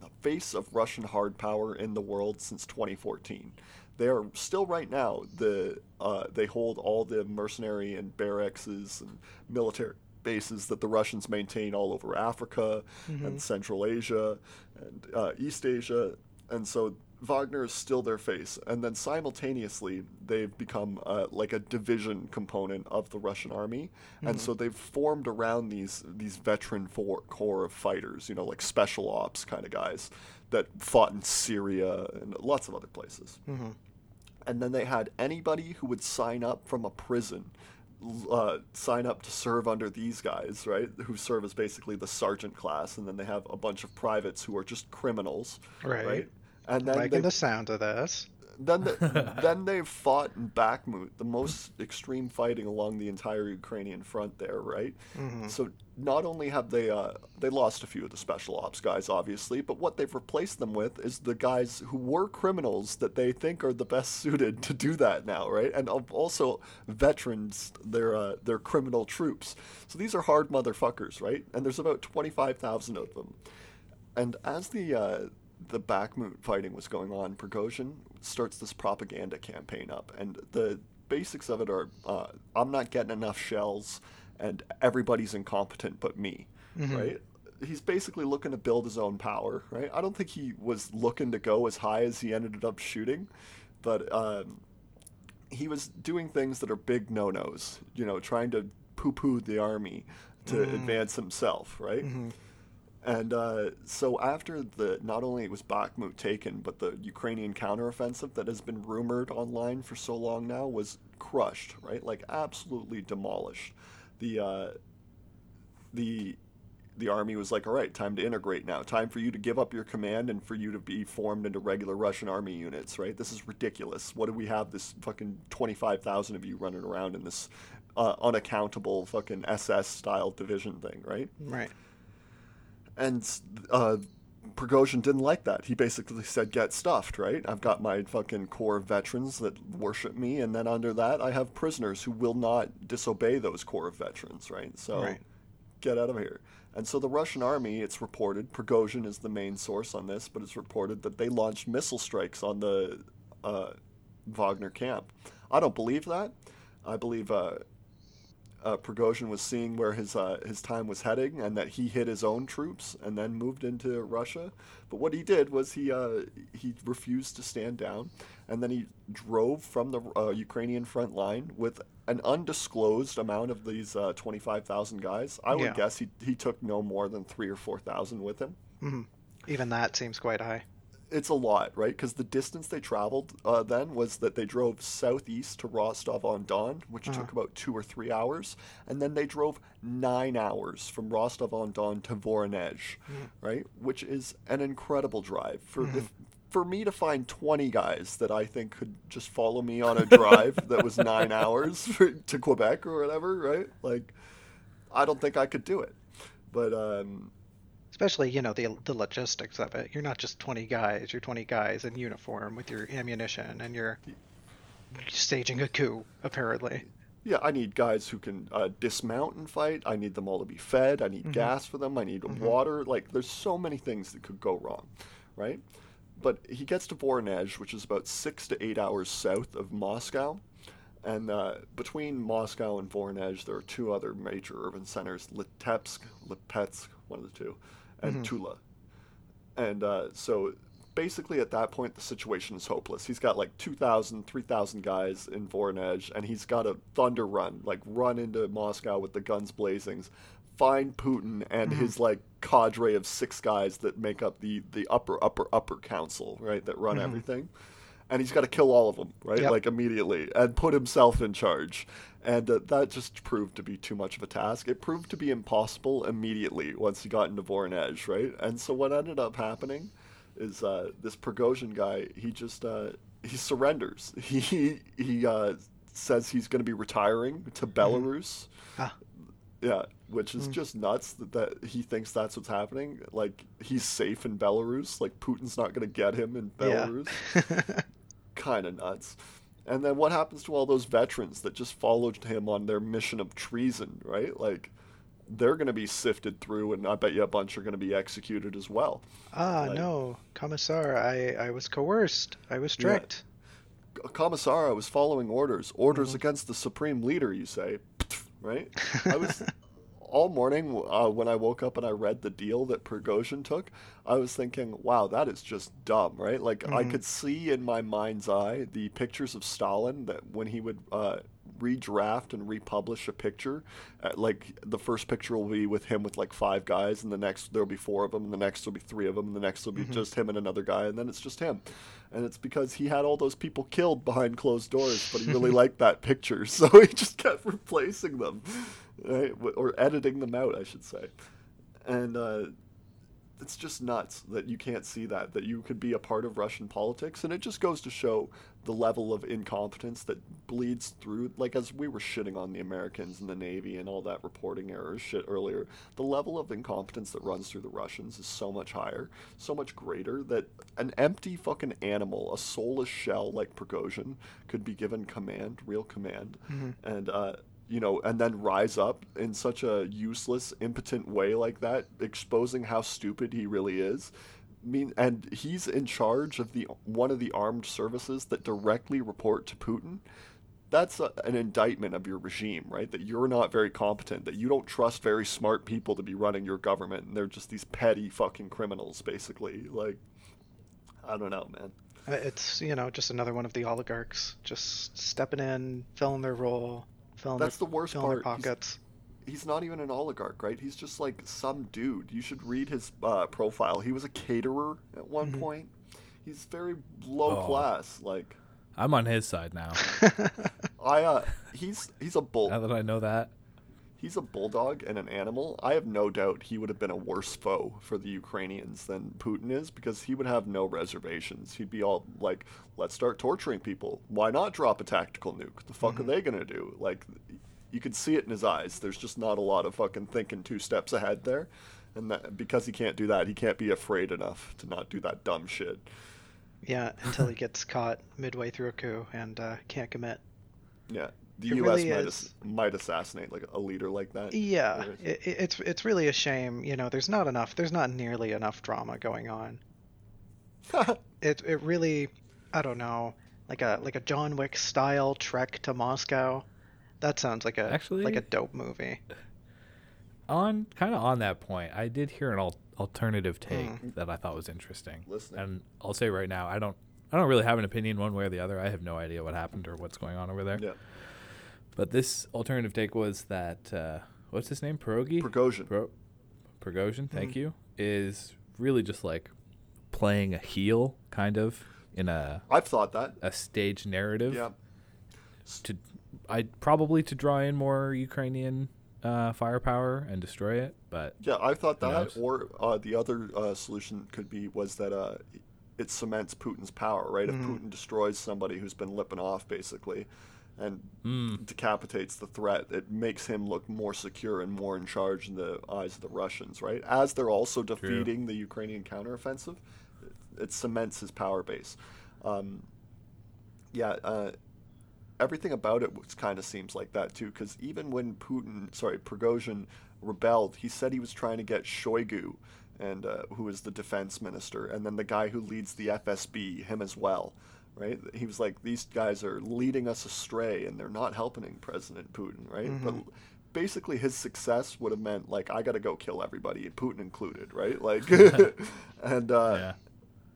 the face of Russian hard power in the world since 2014. They are still right now the uh, they hold all the mercenary and barracks and military bases that the Russians maintain all over Africa and Central Asia and uh, East Asia, and so Wagner is still their face. And then simultaneously, they've become uh, like a division component of the Russian army, and so they've formed around these these veteran for- corps of fighters, you know, like special ops kind of guys that fought in Syria and lots of other places and then they had anybody who would sign up from a prison uh, sign up to serve under these guys, right? Who serve as basically the sergeant class, and then they have a bunch of privates who are just criminals, Right. right? And then Liking they, the sound of this. Then the, then they fought in Bakhmut, the most extreme fighting along the entire Ukrainian front there, right? So not only have they uh, they lost a few of the special ops guys, obviously, but what they've replaced them with is the guys who were criminals that they think are the best suited to do that now, right? And also veterans, they're uh, they're criminal troops. So these are hard motherfuckers, right? And there's about twenty five thousand of them. And as the uh, the Bakhmut fighting was going on, Prigozhin starts this propaganda campaign up, and the basics of it are: uh, I'm not getting enough shells, and everybody's incompetent but me, right? He's basically looking to build his own power, right? I don't think he was looking to go as high as he ended up shooting, but um, he was doing things that are big no-nos, you know, trying to poo-poo the army to advance himself, right? And uh, so after the not only was Bakhmut taken, but the Ukrainian counteroffensive that has been rumored online for so long now was crushed, right? Like absolutely demolished. The uh, the the army was like, all right, time to integrate now. Time for you to give up your command and for you to be formed into regular Russian army units, right? This is ridiculous. What do we have this fucking 25,000 of you running around in this uh, unaccountable fucking SS style division thing, right? Right. And uh, Prigozhin didn't like that. He basically said, get stuffed, right? I've got my fucking core of veterans that worship me, and then under that, I have prisoners who will not disobey those core of veterans, right? So Right. get out of here. And so the Russian army, it's reported, Prigozhin is the main source on this, but it's reported that they launched missile strikes on the uh, Wagner camp. I don't believe that. I believe uh, uh, Prigozhin was seeing where his uh, his time was heading, and that he hid his own troops and then moved into Russia. But what he did was he uh, he refused to stand down, and then he drove from the uh, Ukrainian front line with an undisclosed amount of these uh, twenty five thousand guys. I would Yeah. guess he he took no more than three or four thousand with him hmm Even that seems quite high. It's a lot, right? Because the distance they traveled uh, then was that they drove southeast to Rostov on Don, which Uh-huh. took about two or three hours, and then they drove nine hours from Rostov on Don to Voronezh, right? Which is an incredible drive for if, for me to find twenty guys that I think could just follow me on a drive that was nine hours for, to Quebec or whatever, right? Like, I don't think I could do it, but um, Especially, you know, the the logistics of it. You're not just 20 guys. You're 20 guys in uniform with your ammunition, and you're staging a coup, apparently. Yeah, I need guys who can uh, dismount and fight. I need them all to be fed. I need gas for them. I need water. Like, there's so many things that could go wrong, right? But he gets to Voronezh, which is about six to eight hours south of Moscow. And uh, between Moscow and Voronezh, there are two other major urban centers Litebsk, Lipetsk, one of the two, and mm-hmm. Tula. And uh, so basically at that point, the situation is hopeless. He's got like 2,000, 3,000 guys in Voronezh, and he's got a thunder run, like run into Moscow with the guns blazing, find Putin and mm-hmm. his like cadre of six guys that make up the, the upper, upper, upper council, right, that run mm-hmm. everything. And he's got to kill all of them, right, Yep. like immediately, and put himself in charge. And uh, that just proved to be too much of a task. It proved to be impossible immediately once he got into Voronezh, right? And so what ended up happening is uh, this Prigozhin guy, he just uh, he surrenders. He he uh, says he's going to be retiring to Belarus. Ah. Yeah, which is just nuts that, that he thinks that's what's happening. Like he's safe in Belarus. Like Putin's not going to get him in Yeah. Kind of nuts. And then what happens to all those veterans that just followed him on their mission of treason, right? Like they're going to be sifted through, and I bet you a bunch are going to be executed as well. Ah, Like- no, Commissar, I, I was coerced. I was tricked. Commissar, I was following orders. Orders against the supreme leader, you say, right? I was all morning uh, when I woke up and I read the deal that Prigozhin took. I was thinking, wow, that is just dumb, right? Like I could see in my mind's eye the pictures of Stalin that when he would uh, redraft and republish a picture, uh, like the first picture will be with him with like five guys, and the next there'll be four of them, and the next will be three of them, and the next will be just him and another guy, and then it's just him. And it's because he had all those people killed behind closed doors, but he really liked that picture, so he just kept replacing them, right? or editing them out, I should say. And uh, it's just nuts that you can't see that that you could be a part of Russian politics, and it just goes to show the level of incompetence that bleeds through. Like as we were shitting on the Americans and the Navy and all that reporting error shit earlier, the level of incompetence that runs through the Russians is so much higher, so much greater that an empty fucking animal, a soulless shell like Prigozhin, could be given command, real command, and. uh you know, and then rise up in such a useless, impotent way like that, exposing how stupid he really is. I mean, and he's in charge of the one of the armed services that directly report to Putin. That's a, an indictment of your regime, right? That you're not very competent, that you don't trust very smart people to be running your government, and they're just these petty fucking criminals, basically. Like, I don't know, man. Uh, It's, you know, just another one of the oligarchs just stepping in, filling their role, filling That's their, the worst filling part. He's- pockets. he's not even an oligarch, right? He's just like some dude. You should read his uh, profile. He was a caterer at one point. He's very low Oh. class. Like, I'm on his side now. I uh, he's he's a bull. now that I know that. He's a bulldog and an animal. I have no doubt he would have been a worse foe for the Ukrainians than Putin is because he would have no reservations. He'd be all like, "Let's start torturing people. Why not drop a tactical nuke? The fuck are they gonna do?" Like, you could see it in his eyes. There's just not a lot of fucking thinking two steps ahead there, and that, because he can't do that, he can't be afraid enough to not do that dumb shit. Yeah, until he gets caught midway through a coup and uh, can't commit. Yeah, the It U.S. really might, is. might assassinate like a leader like that. Yeah, it, it's it's really a shame. You know, there's not enough. There's not nearly enough drama going on. It it really, I don't know, like a like a John Wick style trek to Moscow. That sounds like a Actually- like a dope movie. On kind of on that point, I did hear an al- alternative take Mm. that I thought was interesting. Listening. And I'll say right now, I don't I don't really have an opinion one way or the other. I have no idea what happened or what's going on over there. yeah, But this alternative take was that uh, what's his name? Pierogi? Prigozhin. Pro- Prigozhin, thank Mm-hmm. you, is really just like playing a heel, kind of in a I've thought that. a stage narrative. Yeah. To, I probably to draw in more Ukrainian uh, firepower and destroy it, but Yeah, I've thought that, or uh, the other uh, solution could be was that uh, it cements Putin's power, right? If Putin destroys somebody who's been lipping off, basically, and decapitates the threat, it makes him look more secure and more in charge in the eyes of the Russians, right? As they're also defeating the Ukrainian counteroffensive, it, it cements his power base. Um, yeah, uh, everything about it kind of seems like that too. Because even when Putin, sorry, Prigozhin rebelled, he said he was trying to get Shoigu, and uh, who is the defense minister, and then the guy who leads the FSB, him as well. Right? He was like, these guys are leading us astray, and they're not helping President Putin. Right? But basically, his success would have meant like, I got to go kill everybody, Putin included. Right? Like, and uh, yeah.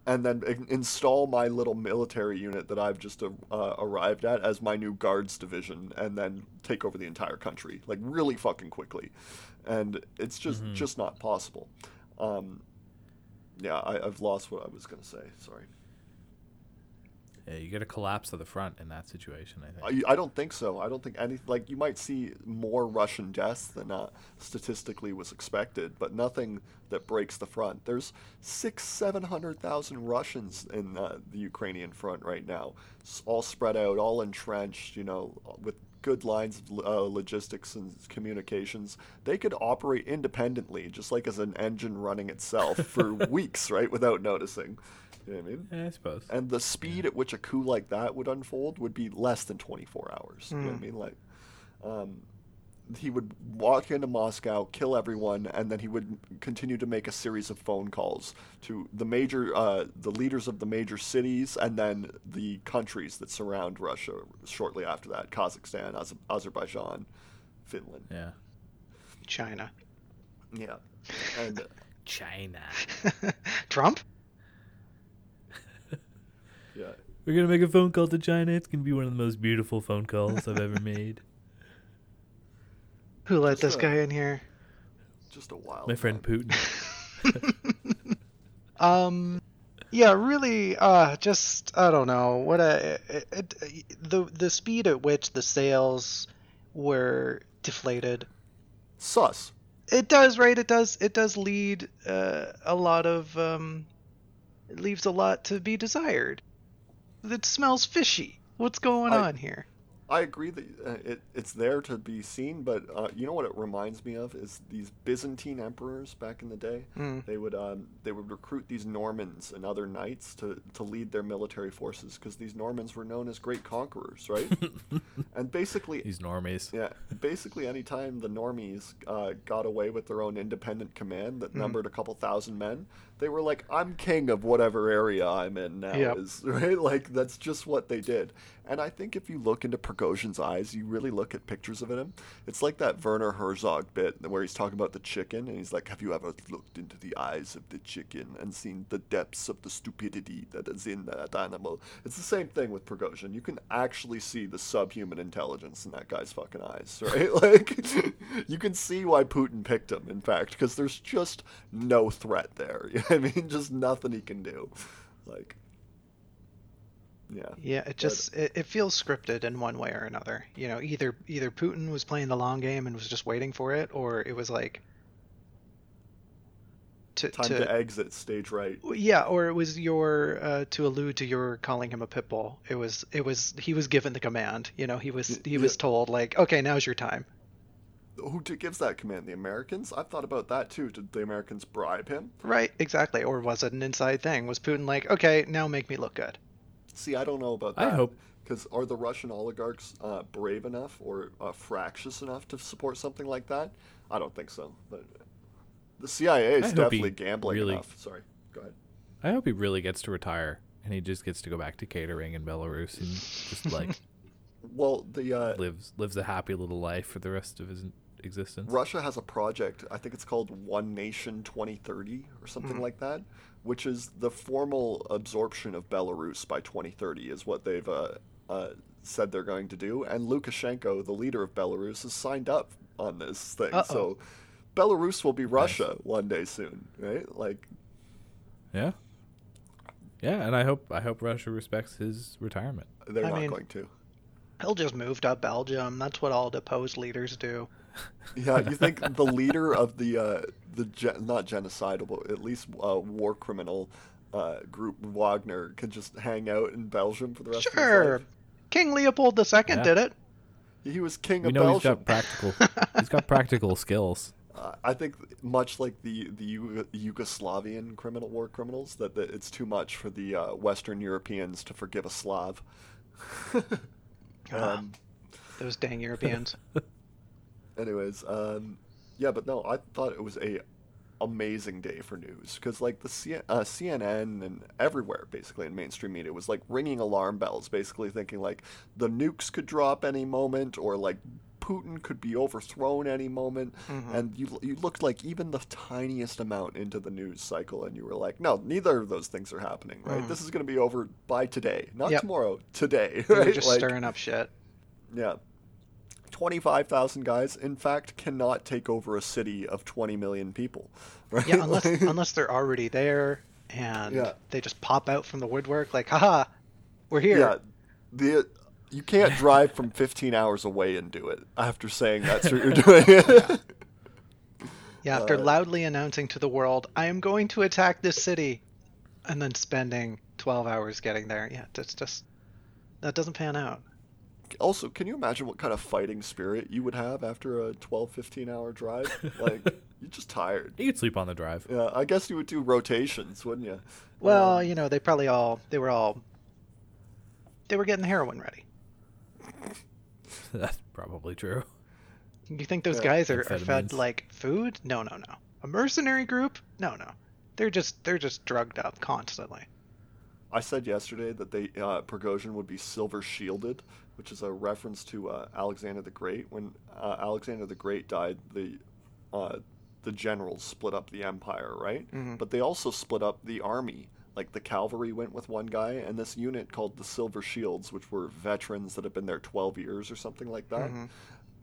and then in- install my little military unit that I've just uh, uh, arrived at as my new guards division, and then take over the entire country like really fucking quickly, and it's just just not possible. Um, yeah, I, I've lost what I was gonna say. Sorry. Yeah, you get a collapse of the front in that situation. I think. I, I don't think so. I don't think any like you might see more Russian deaths than uh, statistically was expected, but nothing that breaks the front. There's six, seven hundred thousand Russians in uh, the Ukrainian front right now, all spread out, all entrenched. You know, with good lines of uh, logistics and communications. They could operate independently, just like as an engine running itself for weeks, right, without noticing. You know what I mean? Yeah, I suppose. And the speed at which a coup like that would unfold would be less than 24 hours. You know what I mean? Like, um, he would walk into Moscow, kill everyone, and then he would continue to make a series of phone calls to the major, uh, the leaders of the major cities, and then the countries that surround Russia. Shortly after that, Kazakhstan, Az- Azerbaijan, Finland. yeah. China. Yeah, and China. Trump? yeah, We're gonna make a phone call to China. It's gonna be one of the most beautiful phone calls I've ever made. Who let Just this a- guy in here? just a wild. My friend time. Putin. Um, yeah, really. Uh, just I don't know what a it, it, the the speed at which the sales were deflated. Sus. It does, right? It does. It does lead uh, a lot of um, it leaves a lot to be desired. It smells fishy. What's going I- on here? I agree that uh, it, it's there to be seen, but uh, you know what it reminds me of is these Byzantine emperors back in the day. Mm. They would um, they would recruit these Normans and other knights to, to lead their military forces because these Normans were known as great conquerors, right? and basically, These normies. yeah, basically anytime the normies uh, got away with their own independent command that numbered a couple thousand men, they were like, "I'm king of whatever area I'm in now." Yep. Is right? Like that's just what they did. And I think if you look into Prigozhin's eyes, you really look at pictures of him. It's like that Werner Herzog bit where he's talking about the chicken, and he's like, "Have you ever looked into the eyes of the chicken and seen the depths of the stupidity that is in that animal?" It's the same thing with Prigozhin. You can actually see the subhuman intelligence in that guy's fucking eyes, right? like, you can see why Putin picked him. In fact, because there's just no threat there. You I mean? Just nothing he can do. Like, Yeah. Yeah, it just it, it feels scripted in one way or another. You know, either either Putin was playing the long game and was just waiting for it, or it was like to, Time to, exit stage right. yeah, or it was your uh, to allude to your calling him a pit bull. It was it was he was given the command. You know, he was he was Yeah. told like, okay, now's your time. Who gives that command? The Americans? I've thought about that too. Did the Americans bribe him? Right, exactly. Or was it an inside thing? Was Putin like, okay, now make me look good? See, I don't know about that. I hope- Because are the Russian oligarchs uh, brave enough or uh, fractious enough to support something like that? I don't think so. But the CIA is definitely gambling really- enough. Sorry. Go ahead. I hope he really gets to retire and he just gets to go back to catering in Belarus and just like Well, the uh, lives lives a happy little life for the rest of his existence. Russia has a project. I think it's called One Nation 2030 or something Mhm. like that, which is the formal absorption of Belarus by 2030 is what they've uh, uh, said they're going to do. And Lukashenko, the leader of Belarus, has signed up on this thing. Uh-oh. So Belarus will be Russia one day soon, right? Like, Yeah. Yeah, and I hope I hope Russia respects his retirement. they're I not mean- going to. He'll just move to Belgium. That's what all deposed leaders do. Yeah, you think the leader of the uh, the gen- not genocidal, but at least uh, war criminal uh, group Wagner could just hang out in Belgium for the rest of his Sure. life? King Leopold II Yeah. did it. He was king We of know he's Belgium. got practical he's got practical skills. Uh, I think much like the the Yugo- Yugoslavian criminal war criminals, that, that it's too much for the uh, Western Europeans to forgive a Slav. Ah. um, Those dang Europeans. Anyways, um, yeah, but no, I thought it was a amazing day for news because like the C- uh, CNN and everywhere basically in mainstream media was like ringing alarm bells, basically thinking like the nukes could drop any moment or like Putin could be overthrown any moment, Mhm. and you you looked like even the tiniest amount into the news cycle, and you were like, no, neither of those things are happening, right? Mhm. This is going to be over by today, not Yep. tomorrow, today, right? just Like- stirring up shit. yeah. 25,000 guys, in fact, cannot take over a city of 20 million people. Right? Yeah, unless Like- unless they're already there and Yeah. they just pop out from the woodwork like, haha, we're here. Yeah. The, you can't drive from 15 hours away and do it after saying that's what you're doing. Yeah, after Uh, loudly announcing to the world, I am going to attack this city, and then spending 12 hours getting there. Yeah, that's just. That doesn't pan out. Also, can you imagine what kind of fighting spirit you would have after a 12, 15 hour drive? Like, you're just tired. You could sleep on the drive. Yeah, I guess you would do rotations, wouldn't you? Well, Um, you know, they probably all. They were all. They were getting heroin ready. That's probably true. You think those Yeah. guys are, are fed like food? No, no, no. A mercenary group? No, no. They're just they're just drugged up constantly. I said yesterday that they uh, Prigozhin would be silver shielded, which is a reference to uh, Alexander the Great. When uh, Alexander the Great died, the uh, the generals split up the empire, right? Mhm. But they also split up the army. Like the cavalry went with one guy, and this unit called the Silver Shields, which were veterans that had been there 12 years or something like that Mhm.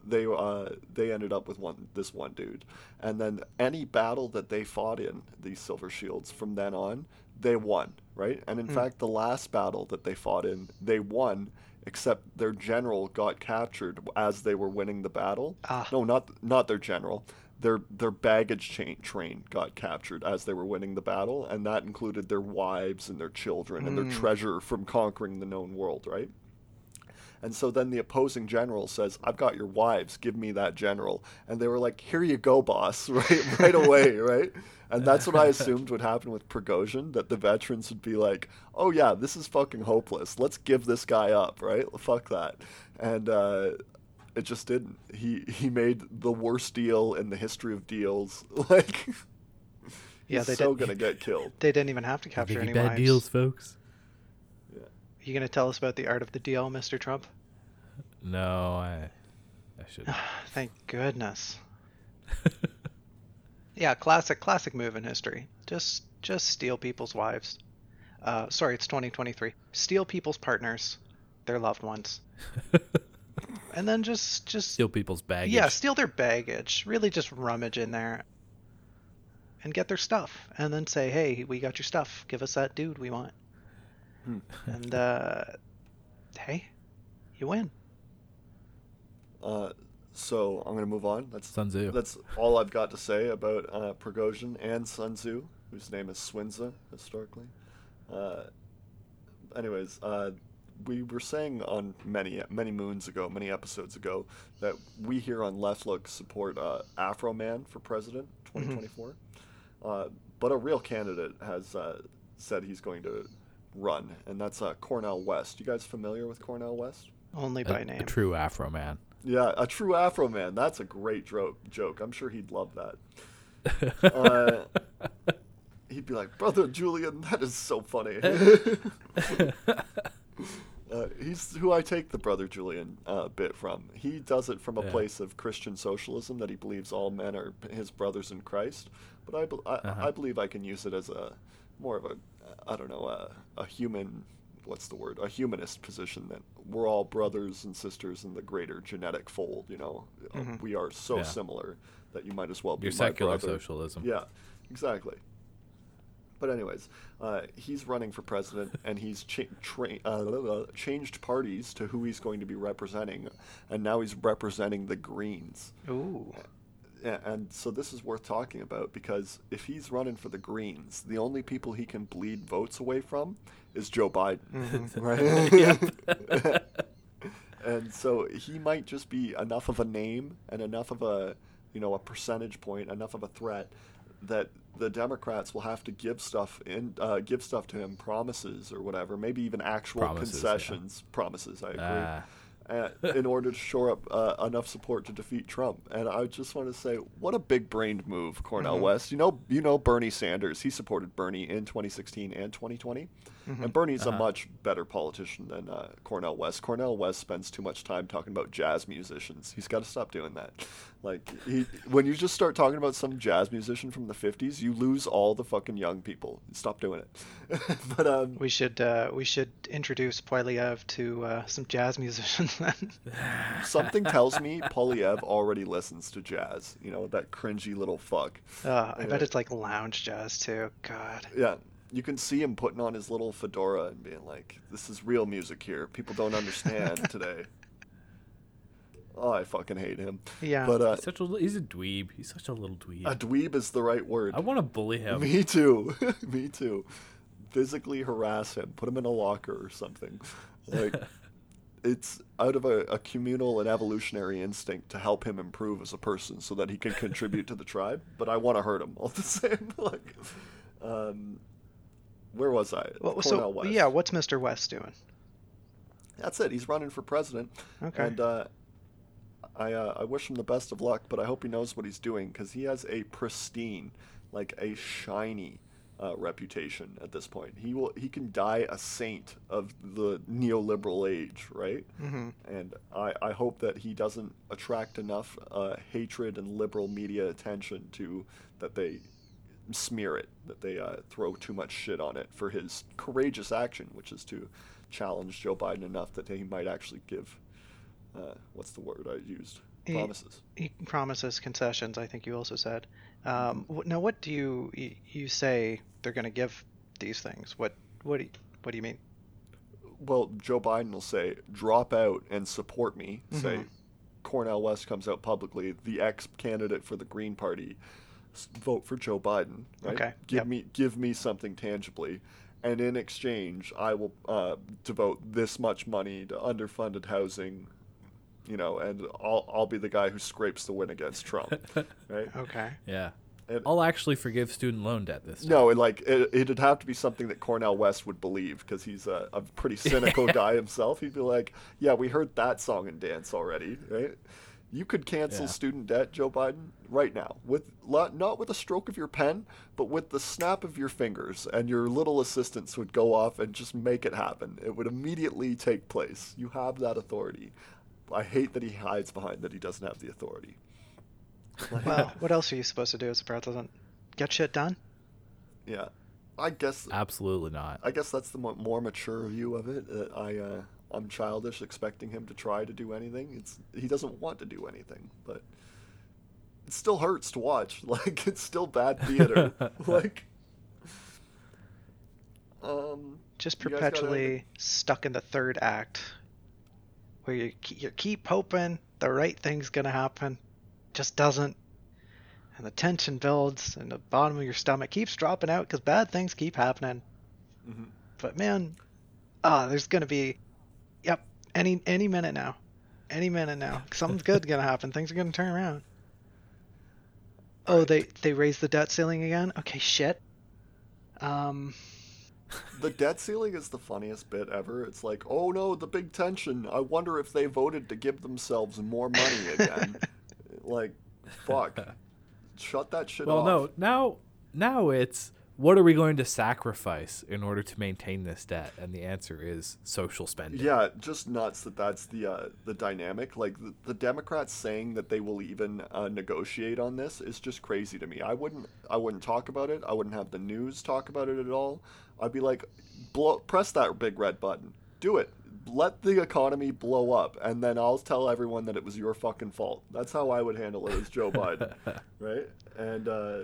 they uh they ended up with one this one dude and then any battle that they fought in these silver shields from then on they won right and in Mm. fact the last battle that they fought in they won except their general got captured as they were winning the battle Ah. no not not their general their their baggage chain train got captured as they were winning the battle and that included their wives and their children and their Mm. treasure from conquering the known world right and so then the opposing general says, "I've got your wives. Give me that general." And they were like, "Here you go, boss!" Right, right away, right. And that's what I assumed would happen with Prigozhin. That the veterans would be like, "Oh yeah, this is fucking hopeless. Let's give this guy up." Right? Fuck that. And uh, it just didn't. He he made the worst deal in the history of deals. Like, Yeah, he's they so gonna get killed. They didn't even have to capture any bad wives. deals, folks. Are You gonna tell us about the art of the deal, Mr. Trump? No, I I should. Thank goodness. Yeah, classic, classic move in history. Just, just steal people's wives. Uh, sorry, it's 2023. Steal people's partners, their loved ones, and then just, just Steal people's baggage. yeah, steal their baggage. Really, just rummage in there and get their stuff, and then say, "Hey, we got your stuff. Give us that dude we want." Hmm. And uh, hey, you win. Uh, so I'm gonna move on. That's Sun Tzu. that's all I've got to say about uh, Prigozhin and Sun Tzu, whose name is Swinza historically. Uh, anyways, uh, we were saying on many many moons ago, many episodes ago, that we here on Left Look support uh, Afro Man for president 2024. Uh, but a real candidate has uh, said he's going to run, and that's uh, Cornel West. You guys familiar with Cornel West? Only by a name. true Afro man. Yeah, a true Afro man. That's a great joke. Joke. I'm sure he'd love that. Uh, he'd be like, "Brother Julian, that is so funny." uh, he's who I take the brother Julian uh, bit from. He does it from a Yeah. place of Christian socialism that he believes all men are his brothers in Christ. But I, I, Uh-huh. I believe I can use it as a more of a, I don't know, a, a human. What's the word? A humanist position that we're all brothers and sisters in the greater genetic fold. You know, Uh, Mhm. we are so Yeah. similar that you might as well be Your secular brother. socialism. Yeah, exactly. But anyways, uh, he's running for president, and he's cha- tra- uh, changed parties to who he's going to be representing, and now he's representing the Greens. Ooh. A- And so this is worth talking about because if he's running for the Greens, the only people he can bleed votes away from is Joe Biden, Mhm. right? and so he might just be enough of a name and enough of a, you know, a percentage point, enough of a threat that the Democrats will have to give stuff in, uh, give stuff to him, promises or whatever, maybe even actual Promises, yeah. concessions. Promises, I agree uh, in order to shore up uh, enough support to defeat Trump. And I just want to say, what a big-brained move, Cornel Mhm. West. You know, you know Bernie Sanders. He supported Bernie in 2016 and 2020, Mhm. and Bernie's Uh-huh. a much better politician than uh, Cornel West. Cornel West spends too much time talking about jazz musicians. He's got to stop doing that. Like, he, when you just start talking about some jazz musician from the 50s, you lose all the fucking young people. Stop doing it. but um, We should uh, we should introduce Poilievre to uh, some jazz musicians then. Something tells me Poilievre already listens to jazz. You know, that cringy little fuck. Uh, I bet it's like lounge jazz too. God. Yeah. You can see him putting on his little fedora and being like, this is real music here. People don't understand today. Oh, I fucking hate him. Yeah. But uh, He's such a he's a dweeb. He's such a little dweeb. a dweeb is the right word. I want to bully him. Me too. Me too. Physically harass him. Put him in a locker or something. Like, it's out of a, a communal and evolutionary instinct to help him improve as a person so that he can contribute to the tribe. But I want to hurt him all the same. like, um, where was I? Well, so West. yeah, what's Mr. West doing? That's it. He's running for president. Okay. And uh, I, uh, I wish him the best of luck, but I hope he knows what he's doing because he has a pristine, like a shiny uh, reputation at this point. He will he can die a saint of the neoliberal age, right? hmm And I, I hope that he doesn't attract enough uh, hatred and liberal media attention to that they smear it, that they uh, throw too much shit on it for his courageous action, which is to challenge Joe Biden enough that he might actually give, uh, what's the word I used? Promises. He promises concessions. I think you also said. Um, now, what do you you, say they're going to give these things? What what do you, what do you mean? Well, Joe Biden will say, drop out and support me. Say, Mhm. Cornel West comes out publicly, the ex candidate for the Green Party, vote for Joe Biden. Right? Okay, Give yep. me give me something tangibly, and in exchange, I will uh, devote this much money to underfunded housing. You know, and I'll I'll be the guy who scrapes the win against Trump, right? Okay. yeah. And- I'll actually forgive student loan debt this time. No, and like it, it'd have to be something that Cornel West would believe because he's a, a pretty cynical guy himself. He'd be like, "Yeah, we heard that song and dance already, right? You could cancel Yeah. student debt, Joe Biden, right now with lo- not with a stroke of your pen, but with the snap of your fingers, and your little assistants would go off and just make it happen. It would immediately take place. You have that authority. I hate that he hides behind that he doesn't have the authority. Well, what else are you supposed to do as a president? Get shit done? Yeah, I guess Absolutely not. I guess that's the more mature view of it. Uh, I uh, I'm childish, expecting him to try to do anything. It's he doesn't want to do anything, but it still hurts to watch. Like it's still bad theater. like, um, Just Just got perpetually stuck in the third act, where you you keep hoping the right thing's gonna happen, just doesn't, and the tension builds, and the bottom of your stomach keeps dropping out because bad things keep happening. Mhm. But man, ah, there's gonna be, yep, any any minute now, any minute now, something's good gonna happen. Things are gonna turn around. Oh, Alright. they they raised the debt ceiling again. Okay, shit. Um, The debt ceiling is the funniest bit ever. It's like, oh no, the big tension. I wonder if they voted to give themselves more money again. like, fuck. Shut that shit Well, off. no. Now, now it's what are we going to sacrifice in order to maintain this debt? And the answer is social spending. Yeah, just nuts that that's the uh, the dynamic. Like the, the Democrats saying that they will even uh, negotiate on this is just crazy to me. I wouldn't I wouldn't talk about it. I wouldn't have the news talk about it at all. I'd be like, blow, press that big red button. Do it. Let the economy blow up, and then I'll tell everyone that it was your fucking fault. That's how I would handle it as Joe Biden, right? And uh,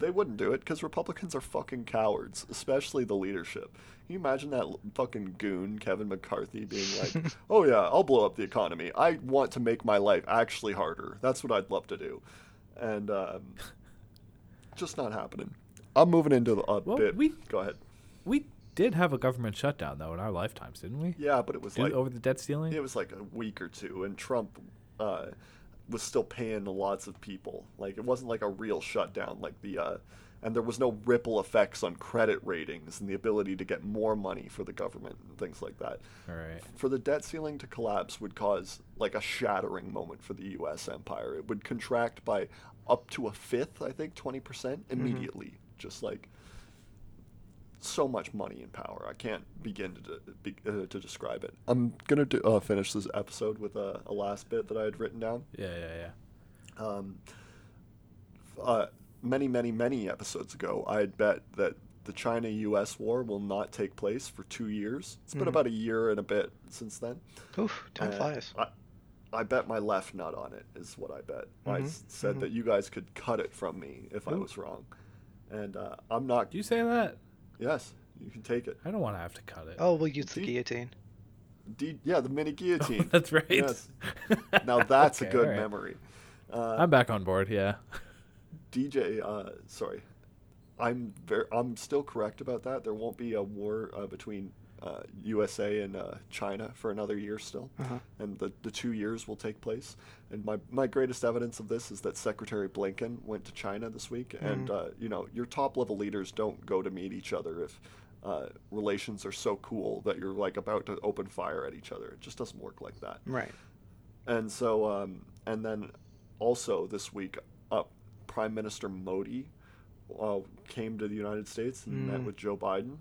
they wouldn't do it because Republicans are fucking cowards, especially the leadership. Can you imagine that fucking goon, Kevin McCarthy, being like, oh yeah, I'll blow up the economy. I want to make my life actually harder. That's what I'd love to do. And um, just not happening. I'm moving into the uh, Well, bit. we- Go ahead. We did have a government shutdown though in our lifetimes, didn't we? Yeah, but it was Did- like over the debt ceiling. it was like a week or two, and Trump uh, was still paying lots of people. Like it wasn't like a real shutdown, like the uh, and there was no ripple effects on credit ratings and the ability to get more money for the government and things like that. All right. For the debt ceiling to collapse would cause like a shattering moment for the U.S. empire. It would contract by up to a fifth, I think, twenty percent immediately. Just like so much money and power. I can't begin to de- be, uh, to describe it. I'm gonna do, uh, finish this episode with a, a last bit that I had written down. Yeah, yeah, yeah. Um, uh, many, many, many episodes ago, I had bet that the China-U.S. war will not take place for two years. It's been Mhm. about a year and a bit since then. oof, time flies. I, I bet my left nut on it. Is what I bet. I Mhm, s- said mhm. that you guys could cut it from me if I was wrong, and uh, I'm not. Do you say that? Yes, you can take it. I don't want to have to cut it. Oh, we'll use the D- guillotine. D- yeah, the mini guillotine. that's right. Yes. Now that's Okay, a good all right. memory. Uh, I'm back on board. Yeah. DJ, uh, sorry, I'm very, I'm still correct about that. There won't be a war uh, between uh, USA and uh, China for another year still, Uh-huh. and the, the two years will take place. And my, my greatest evidence of this is that Secretary Blinken went to China this week, and Mhm. uh, you know your top level leaders don't go to meet each other if uh, relations are so cool that you're like about to open fire at each other. It just doesn't work like that. Right. And so, um, and then also this week, uh, Prime Minister Modi uh, came to the United States and met Mm. with Joe Biden.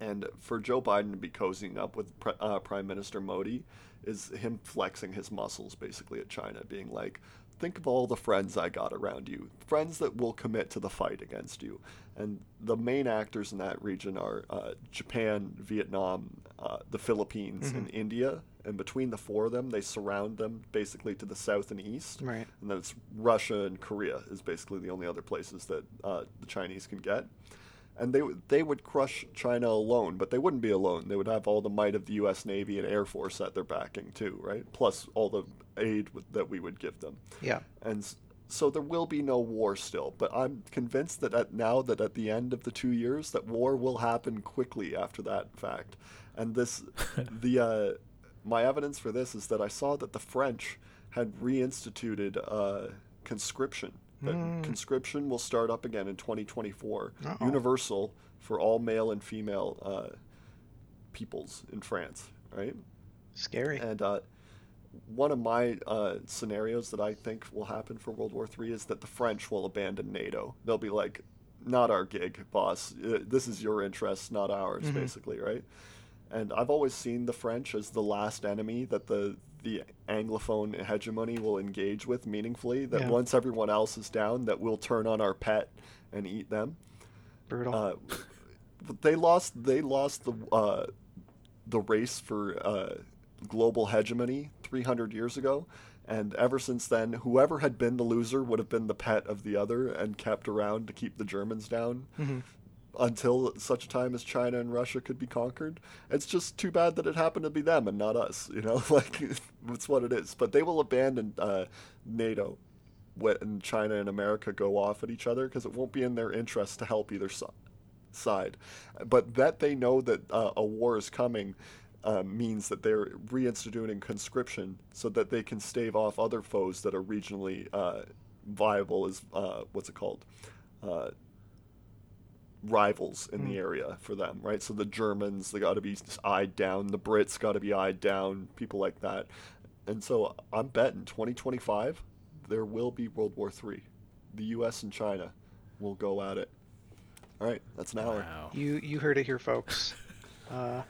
And for Joe Biden to be cozying up with uh, Prime Minister Modi is him flexing his muscles basically at China, being like, think of all the friends I got around you, friends that will commit to the fight against you. And the main actors in that region are uh, Japan, Vietnam, uh, the Philippines, and India. And between the four of them, they surround them basically to the south and east. Right. And then it's Russia and Korea is basically the only other places that uh, the Chinese can get. And they would they would crush China alone, but they wouldn't be alone. They would have all the might of the U.S. Navy and Air Force at their backing too, right? Plus all the aid that we would give them. Yeah. And so there will be no war still, but I'm convinced that at now that at the end of the two years, that war will happen quickly after that fact. And this, the uh, my evidence for this is that I saw that the French had reinstituted uh, conscription. Mm. conscription will start up again in 2024, Uh-oh. universal for all male and female uh, peoples in France, right? Scary. And uh, one of my uh, scenarios that I think will happen for World War III is that the French will abandon NATO. They'll be like, not our gig, boss. Uh, This is your interest, not ours, Mhm. basically, right? And I've always seen the French as the last enemy that the the Anglophone hegemony will engage with meaningfully. That Yeah. once everyone else is down, that we'll turn on our pet and eat them. Brutal. Uh, they lost. They lost the uh, the race for uh, global hegemony 300 years ago, and ever since then, whoever had been the loser would have been the pet of the other and kept around to keep the Germans down. Mhm. Until such a time as China and Russia could be conquered. It's just too bad that it happened to be them and not us. You know, like it's what it is. But they will abandon uh, NATO when China and America go off at each other because it won't be in their interest to help either si- side. But that they know that uh, a war is coming. Uh, means that they're reinstituting conscription so that they can stave off other foes that are regionally uh, viable as uh, what's it called uh, rivals in Mm. the area for them, right? So the Germans, they got to be eyed down. The Brits got to be eyed down. People like that. And so I'm betting 2025 there will be World War III. The U.S. and China will go at it. All right, that's an hour. Wow. You you heard it here, folks. Uh,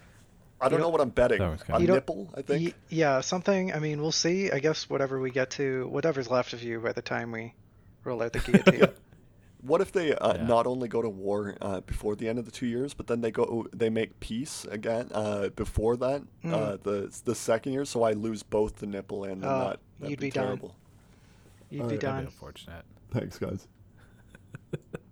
I don't You know know- what I'm betting. That was A kinda- You don't- nipple, I think. y- yeah, something. I mean, we'll see. I guess whatever we get to, whatever's left of you by the time we roll out the guillotine. What if they uh, Yeah. not only go to war uh, before the end of the two years, but then they go they make peace again uh, before that Mm. uh, the the second year? So I lose both the nipple and the Oh, nut. That'd you'd be, be done. You'd All be right, done. be unfortunate. Thanks, guys.